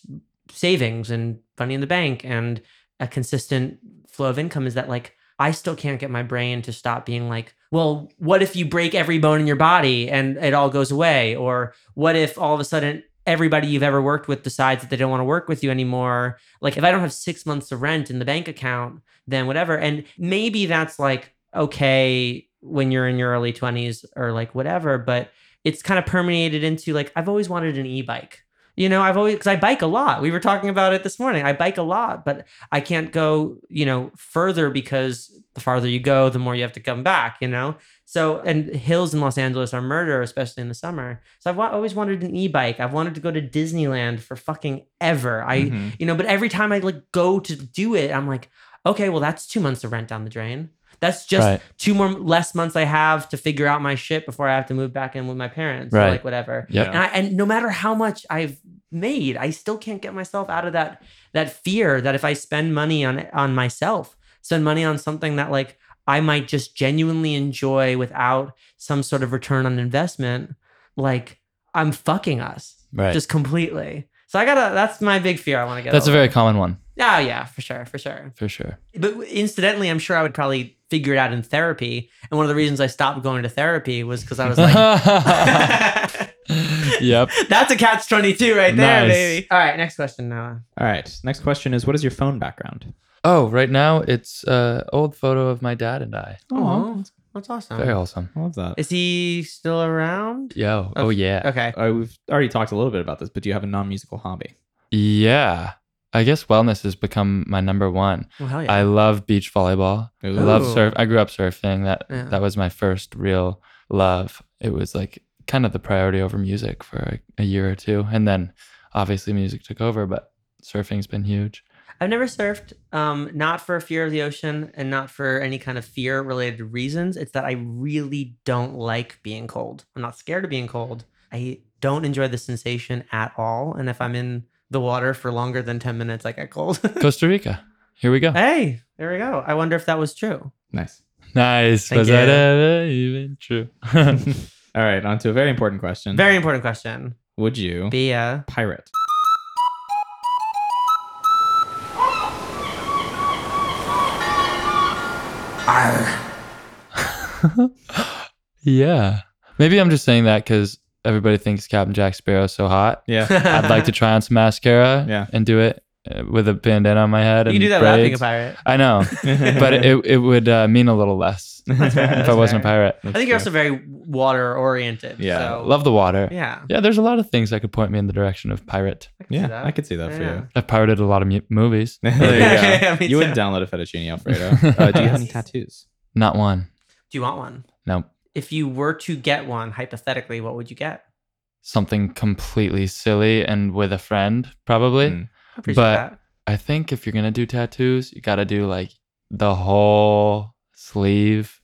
savings and money in the bank and a consistent flow of income, is that like I still can't get my brain to stop being like, well, what if you break every bone in your body and it all goes away? Or what if all of a sudden everybody you've ever worked with decides that they don't want to work with you anymore? Like if I don't have six months of rent in the bank account, then whatever. And maybe that's like, okay, when you're in your early 20s or like whatever, but it's kind of permeated into like, I've always wanted an e bike. You know, I've always, because I bike a lot. We were talking about it this morning. I bike a lot, but I can't go, you know, further because the farther you go, the more you have to come back, you know? So, and hills in Los Angeles are murder, especially in the summer. So I've wa- always wanted an e bike. I've wanted to go to Disneyland for fucking ever. I, Mhm. you know, but every time I like go to do it, I'm like, okay, well, that's two months of rent down the drain. That's just Right. two more less months I have to figure out my shit before I have to move back in with my parents or like whatever. Yep. And, I, and no matter how much I've made, I still can't get myself out of that that fear that if I spend money on on myself, spend money on something that like I might just genuinely enjoy without some sort of return on investment, like I'm fucking us Right. just completely. So I gotta. That's my big fear. I want to get. That's a very common one Oh yeah, for sure, for sure. for sure. But incidentally, I'm sure I would probably figure it out in therapy. And one of the reasons I stopped going to therapy was because I was like, yep. "That's a catch 22 right there, Nice. baby." All right, next question, Noah. All right. Next question is what is your phone background? Oh, right now it's uh old photo of my dad and I. Oh, that's awesome. Very awesome. I love that. Is he still around? Yo. Oh yeah. Okay. Uh, we've already talked a little bit about this, but do you have a non-musical hobby? Yeah. I guess wellness has become my number one. Well, hell yeah. I love beach volleyball. I love surf. I grew up surfing. That Yeah. that was my first real love. It was like kind of the priority over music for a, a year or two, and then obviously music took over. But surfing's been huge. I've never surfed, um, not for fear of the ocean and not for any kind of fear related reasons. It's that I really don't like being cold. I'm not scared of being cold. I don't enjoy the sensation at all. And if I'm in the water for longer than 10 minutes, I get cold. Costa Rica. Here we go. hey, there we go. I wonder if that was true. Nice. Nice. Thank was that ever even true? All right. On to a very important question. Very important question. Would you Be a pirate? yeah. Maybe I'm just saying that because everybody thinks Captain Jack Sparrow is so hot. Yeah. I'd like to try on some mascara Yeah. and do it uh, with a bandana on my head. You and can do that without being a pirate. I know, but it, it would uh, mean a little less That's fair, if that's I wasn't a fair. pirate. I think you're also very water oriented. Yeah. So, Love the water. yeah. Yeah, there's a lot of things that could point me in the direction of pirate. I can Yeah. I could see that for Yeah. you. I've pirated a lot of mu- movies. there you go. Yeah, you would too. download a fettuccine alfredo. Uh, do you have any tattoos? Not one. Do you want one? Nope. If you were to get one, hypothetically, what would you get? Something completely silly and with a friend, probably. Mm. I appreciate But- that. I think if you're gonna do tattoos, you gotta do like the whole sleeve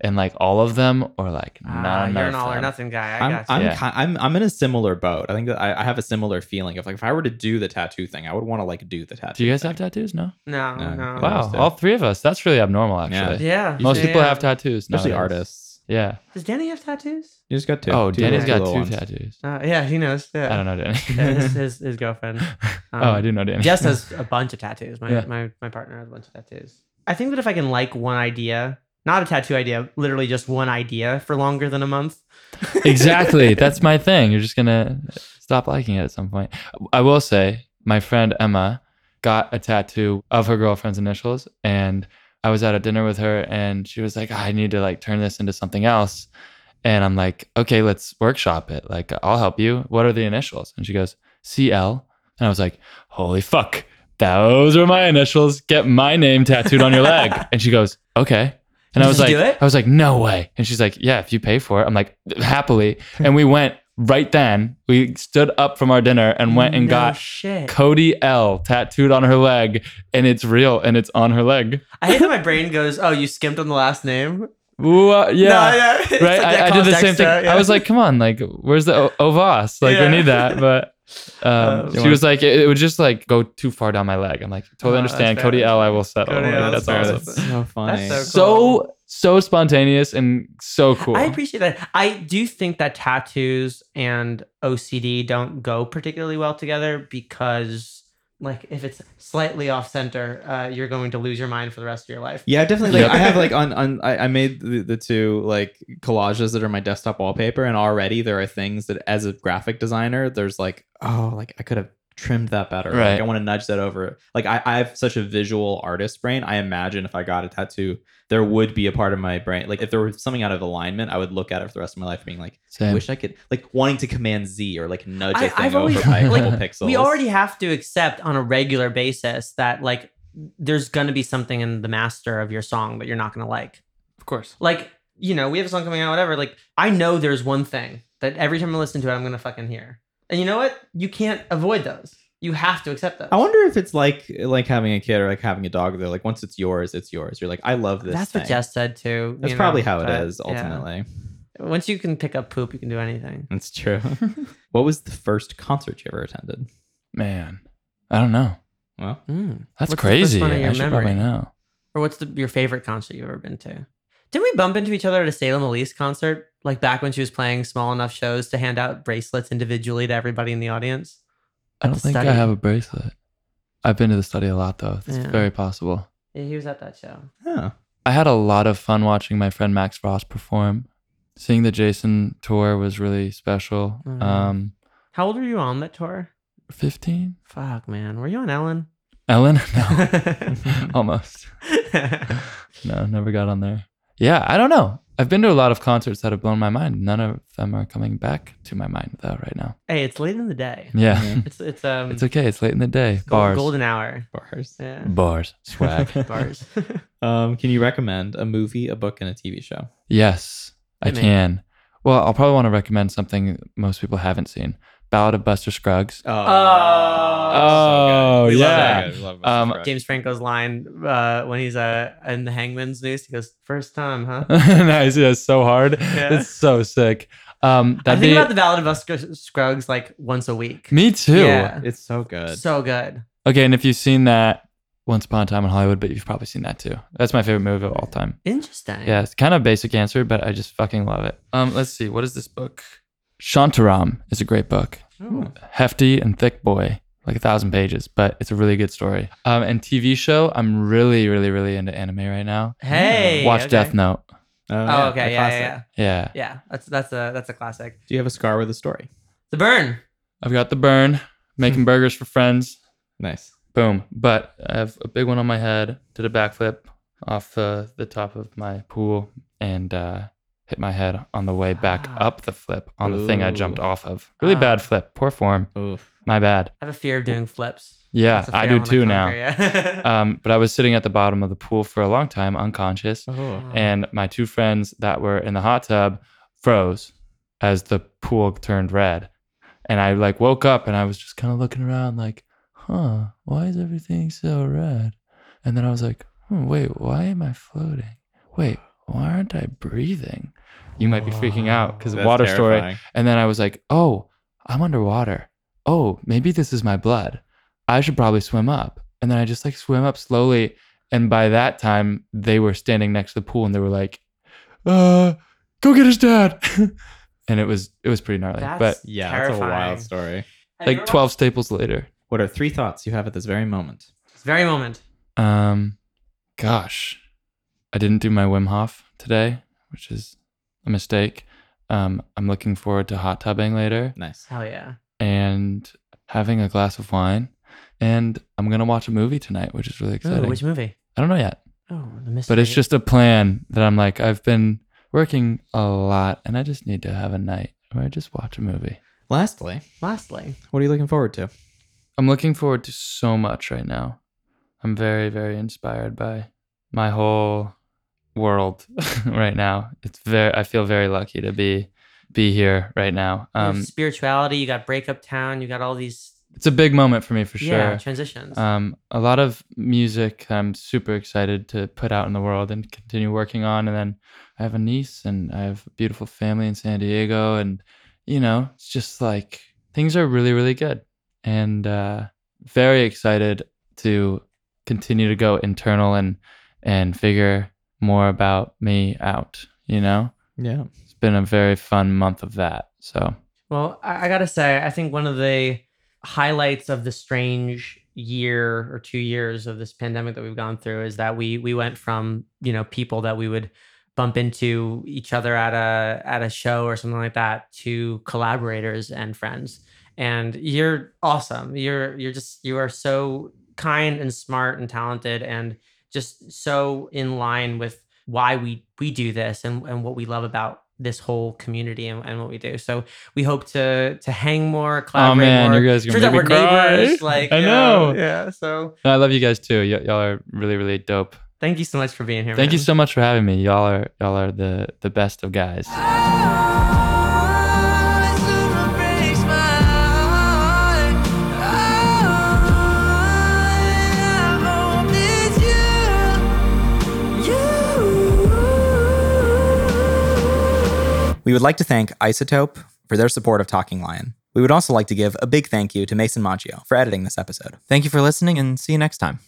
and like all of them, or like Ah, none you're of an all or nothing guy. I I'm got I'm, Yeah. ki- I'm I'm in a similar boat. I think that I, I have a similar feeling of like if I were to do the tattoo thing, I would want to like do the tattoo. Do you guys thing. have tattoos? No. No, No. no. Wow, all three of us. That's really abnormal, actually. Yeah. Most yeah, people yeah. have tattoos. especially nowadays. artists? Yeah. Does Danny have tattoos? You just got two. oh, two Danny's little got two ones. tattoos. Uh, yeah, he knows. Yeah. I don't know Danny. Yeah, his, his, his girlfriend. oh, I Um, do know Danny. Jess has a bunch of tattoos. My, Yeah. my my partner has a bunch of tattoos. I think that if I can like one idea, not a tattoo idea, literally just one idea for longer than a month. exactly. That's my thing. You're just gonna stop liking it at some point. I will say, my friend Emma got a tattoo of her girlfriend's initials, and I was at a dinner with her, and she was like, "I need to like turn this into something else." And I'm like, "Okay, let's workshop it. Like, I'll help you. What are the initials?" And she goes, "CL." And I was like, "Holy fuck." Those are my initials. Get my name tattooed on your leg. And she goes, okay. And I was like, you do it? I was like, no way. And she's like, yeah, if you pay for it. I'm like, happily. And we went right then. We stood up from our dinner and went and No got shit. Cody L tattooed on her leg, and it's real and it's on her leg. I hate that my brain goes, "Oh, you skimped on the last name." Ooh, uh, yeah. No, yeah. Right, like that I, I did the cost same thing. extra, yeah. I was like, "Come on, like, where's the o- Ovas? Like, Yeah. we need that." But um, Um, she was like, it, it would just like go too far down my leg. I'm like, totally Oh, understand. Cody L, I will settle. Cody L, that's that's fair. awesome. That's so funny. so So so spontaneous and so cool. I appreciate that. I do think that tattoos and OCD don't go particularly well together because, like, if it's slightly off center, uh, you're going to lose your mind for the rest of your life. Yeah, definitely. Like, Yep. I have like on on I, I made the, the two like collages that are my desktop wallpaper, and already there are things that as a graphic designer, there's like, oh, like I could have trimmed that better. Like, Right. I want to nudge that over. Like I, I have such a visual artist brain. I imagine if I got a tattoo, there would be a part of my brain. Like if there was something out of alignment, I would look at it for the rest of my life being like, I wish I could like wanting to command Z or like nudge a I- thing I've over always- by a like, couple pixels. We already have to accept on a regular basis that, like, there's going to be something in the master of your song that you're not going to like. of course. Like, you know, we have a song coming out, whatever. Like, I know there's one thing that every time I listen to it, I'm going to fucking hear. And you know what? You can't avoid those. You have to accept those. I wonder if it's like like having a kid or like having a dog. They're like once it's yours, it's yours. You're like, I love this. That's what. Jess said too. That's you probably know, how it is but, is yeah. ultimately. Once you can pick up poop, you can do anything. That's true. what was the first concert you ever attended? Man, I don't know. Well, Mm. That's What's crazy. one in I should memory? probably know. Or what's the, your favorite concert you've ever been to? Did we bump into each other at a Salem Ilese concert? Like back when she was playing small enough shows to hand out bracelets individually to everybody in the audience? I don't the think I have a bracelet. I've been to the study a lot though. It's Yeah. very possible. Yeah, he was at that show. huh. I had a lot of fun watching my friend Max Frost perform. Seeing the Jason tour was really special. Mhm. Um, How old were you on that tour? 15? Fuck, man. Were you on Ellen? Ellen? No, almost. No, never got on there. Yeah, I don't know. I've been to a lot of concerts that have blown my mind. None of them are coming back to my mind though right now. hey, it's late in the day. Yeah, Yeah. It's it's um it's okay. It's late in the day. gold- Bars, golden hour. Bars. Yeah. bars, swag. Bars. um, can you recommend a movie, a book, and a TV show? yes, I Hit me. can. Well, I'll probably want to recommend something most people haven't seen. Ballad of Buster Scruggs. Oh, Oh, We love yeah. guy. Love Um, James Franco's line uh, when he's uh, in the hangman's noose, he goes, First time, huh? nice. Yeah, it's so hard. Yeah. It's so sick. Um, I that'd think be about the Ballad of Buster Scruggs like once a week. me too. Yeah. it's so good. So good. Okay, and if you've seen that Once Upon a Time in Hollywood, but you've probably seen that too. That's my favorite movie of all time. Interesting. Yeah, it's kind of basic answer, but I just fucking love it. Um, let's see. What is this book? Shantaram is a great book. Ooh. Hefty and thick boy, like a thousand pages, but it's a really good story. Um, and TV show, I'm really, really, really into anime right now. Hey. Watch okay. Death Note. Oh, okay. a Yeah, yeah, yeah. Yeah, Yeah. That's that's a that's a classic. Do you have a scar with a story? The burn. I've got the burn, making burgers for friends. Nice. Boom. But I have a big one on my head. Did a backflip off uh, the top of my pool and uh, hit my head on the way back Ah. up the flip on the thing I jumped Ooh. off of. Really Ah. bad flip. Poor form. Oof. My bad. I have a fear of doing flips. Yeah, That's a I fear do wanna too now. conquer, Yeah. Um, but I was sitting at the bottom of the pool for a long time, unconscious, Oh. and my two friends that were in the hot tub froze as the pool turned red. And I like woke up and I was just kind of looking around like, huh, why is everything so red? And then I was like, hmm, wait, why am I floating? Wait, why aren't I breathing? You might be freaking out because That's water story. And then I was like, oh, I'm underwater. Oh, maybe this is my blood. I should probably swim up. And then I just like swim up slowly. And by that time, they were standing next to the pool and they were like, uh, go get his dad. and it was it was pretty gnarly. That's but Yeah, that's a wild story. like 12 staples later. What are three thoughts you have at this very moment? This very moment. Um, gosh, I didn't do my Wim Hof today, which is a mistake. Um, I'm looking forward to hot tubbing later Nice. Hell yeah. and having a glass of wine. And I'm gonna watch a movie tonight, which is really Ooh, exciting. which movie? I don't know yet, Oh, the mystery. but it's just a plan that I'm like I've been working a lot, and I just need to have a night where I just watch a movie. Lastly, Lastly, what are you looking forward to? I'm looking forward to so much right now. I'm very, very inspired by my whole world right now. It's very I feel very lucky to be be here right now. Um spirituality. You got Breakup Town. You got all these it's a big moment for me for sure. yeah transitions. Um a lot of music I'm super excited to put out in the world and continue working on and then I have a niece and I have a beautiful family in San Diego and you know, it's just like things are really really good and uh very excited to continue to go internal and and figure more about me out, you know? Yeah. It's been a very fun month of that. So, Well, I, I gotta say, I think one of the highlights of the strange year or two years of this pandemic that we've gone through is that we we went from you know people that we would bump into each other at a at a show or something like that to collaborators and friends. And you're awesome. You're you're just you are so kind and smart and talented and just so in line with why we we do this and, and what we love about this whole community and, and what we do. So we hope to to hang more, collaborate oh man, more. you guys are gonna out make we're cry. neighbors. Like I you know. yeah. So No, I love you guys too. Y- y'all are really, really dope. thank you so much for being here. Thank you so much for having me. Y'all are y'all are the the best of guys. We would like to thank iZotope for their support of Talking Lion. We would also like to give a big thank you to Mason Maggio for editing this episode. Thank you for listening and see you next time.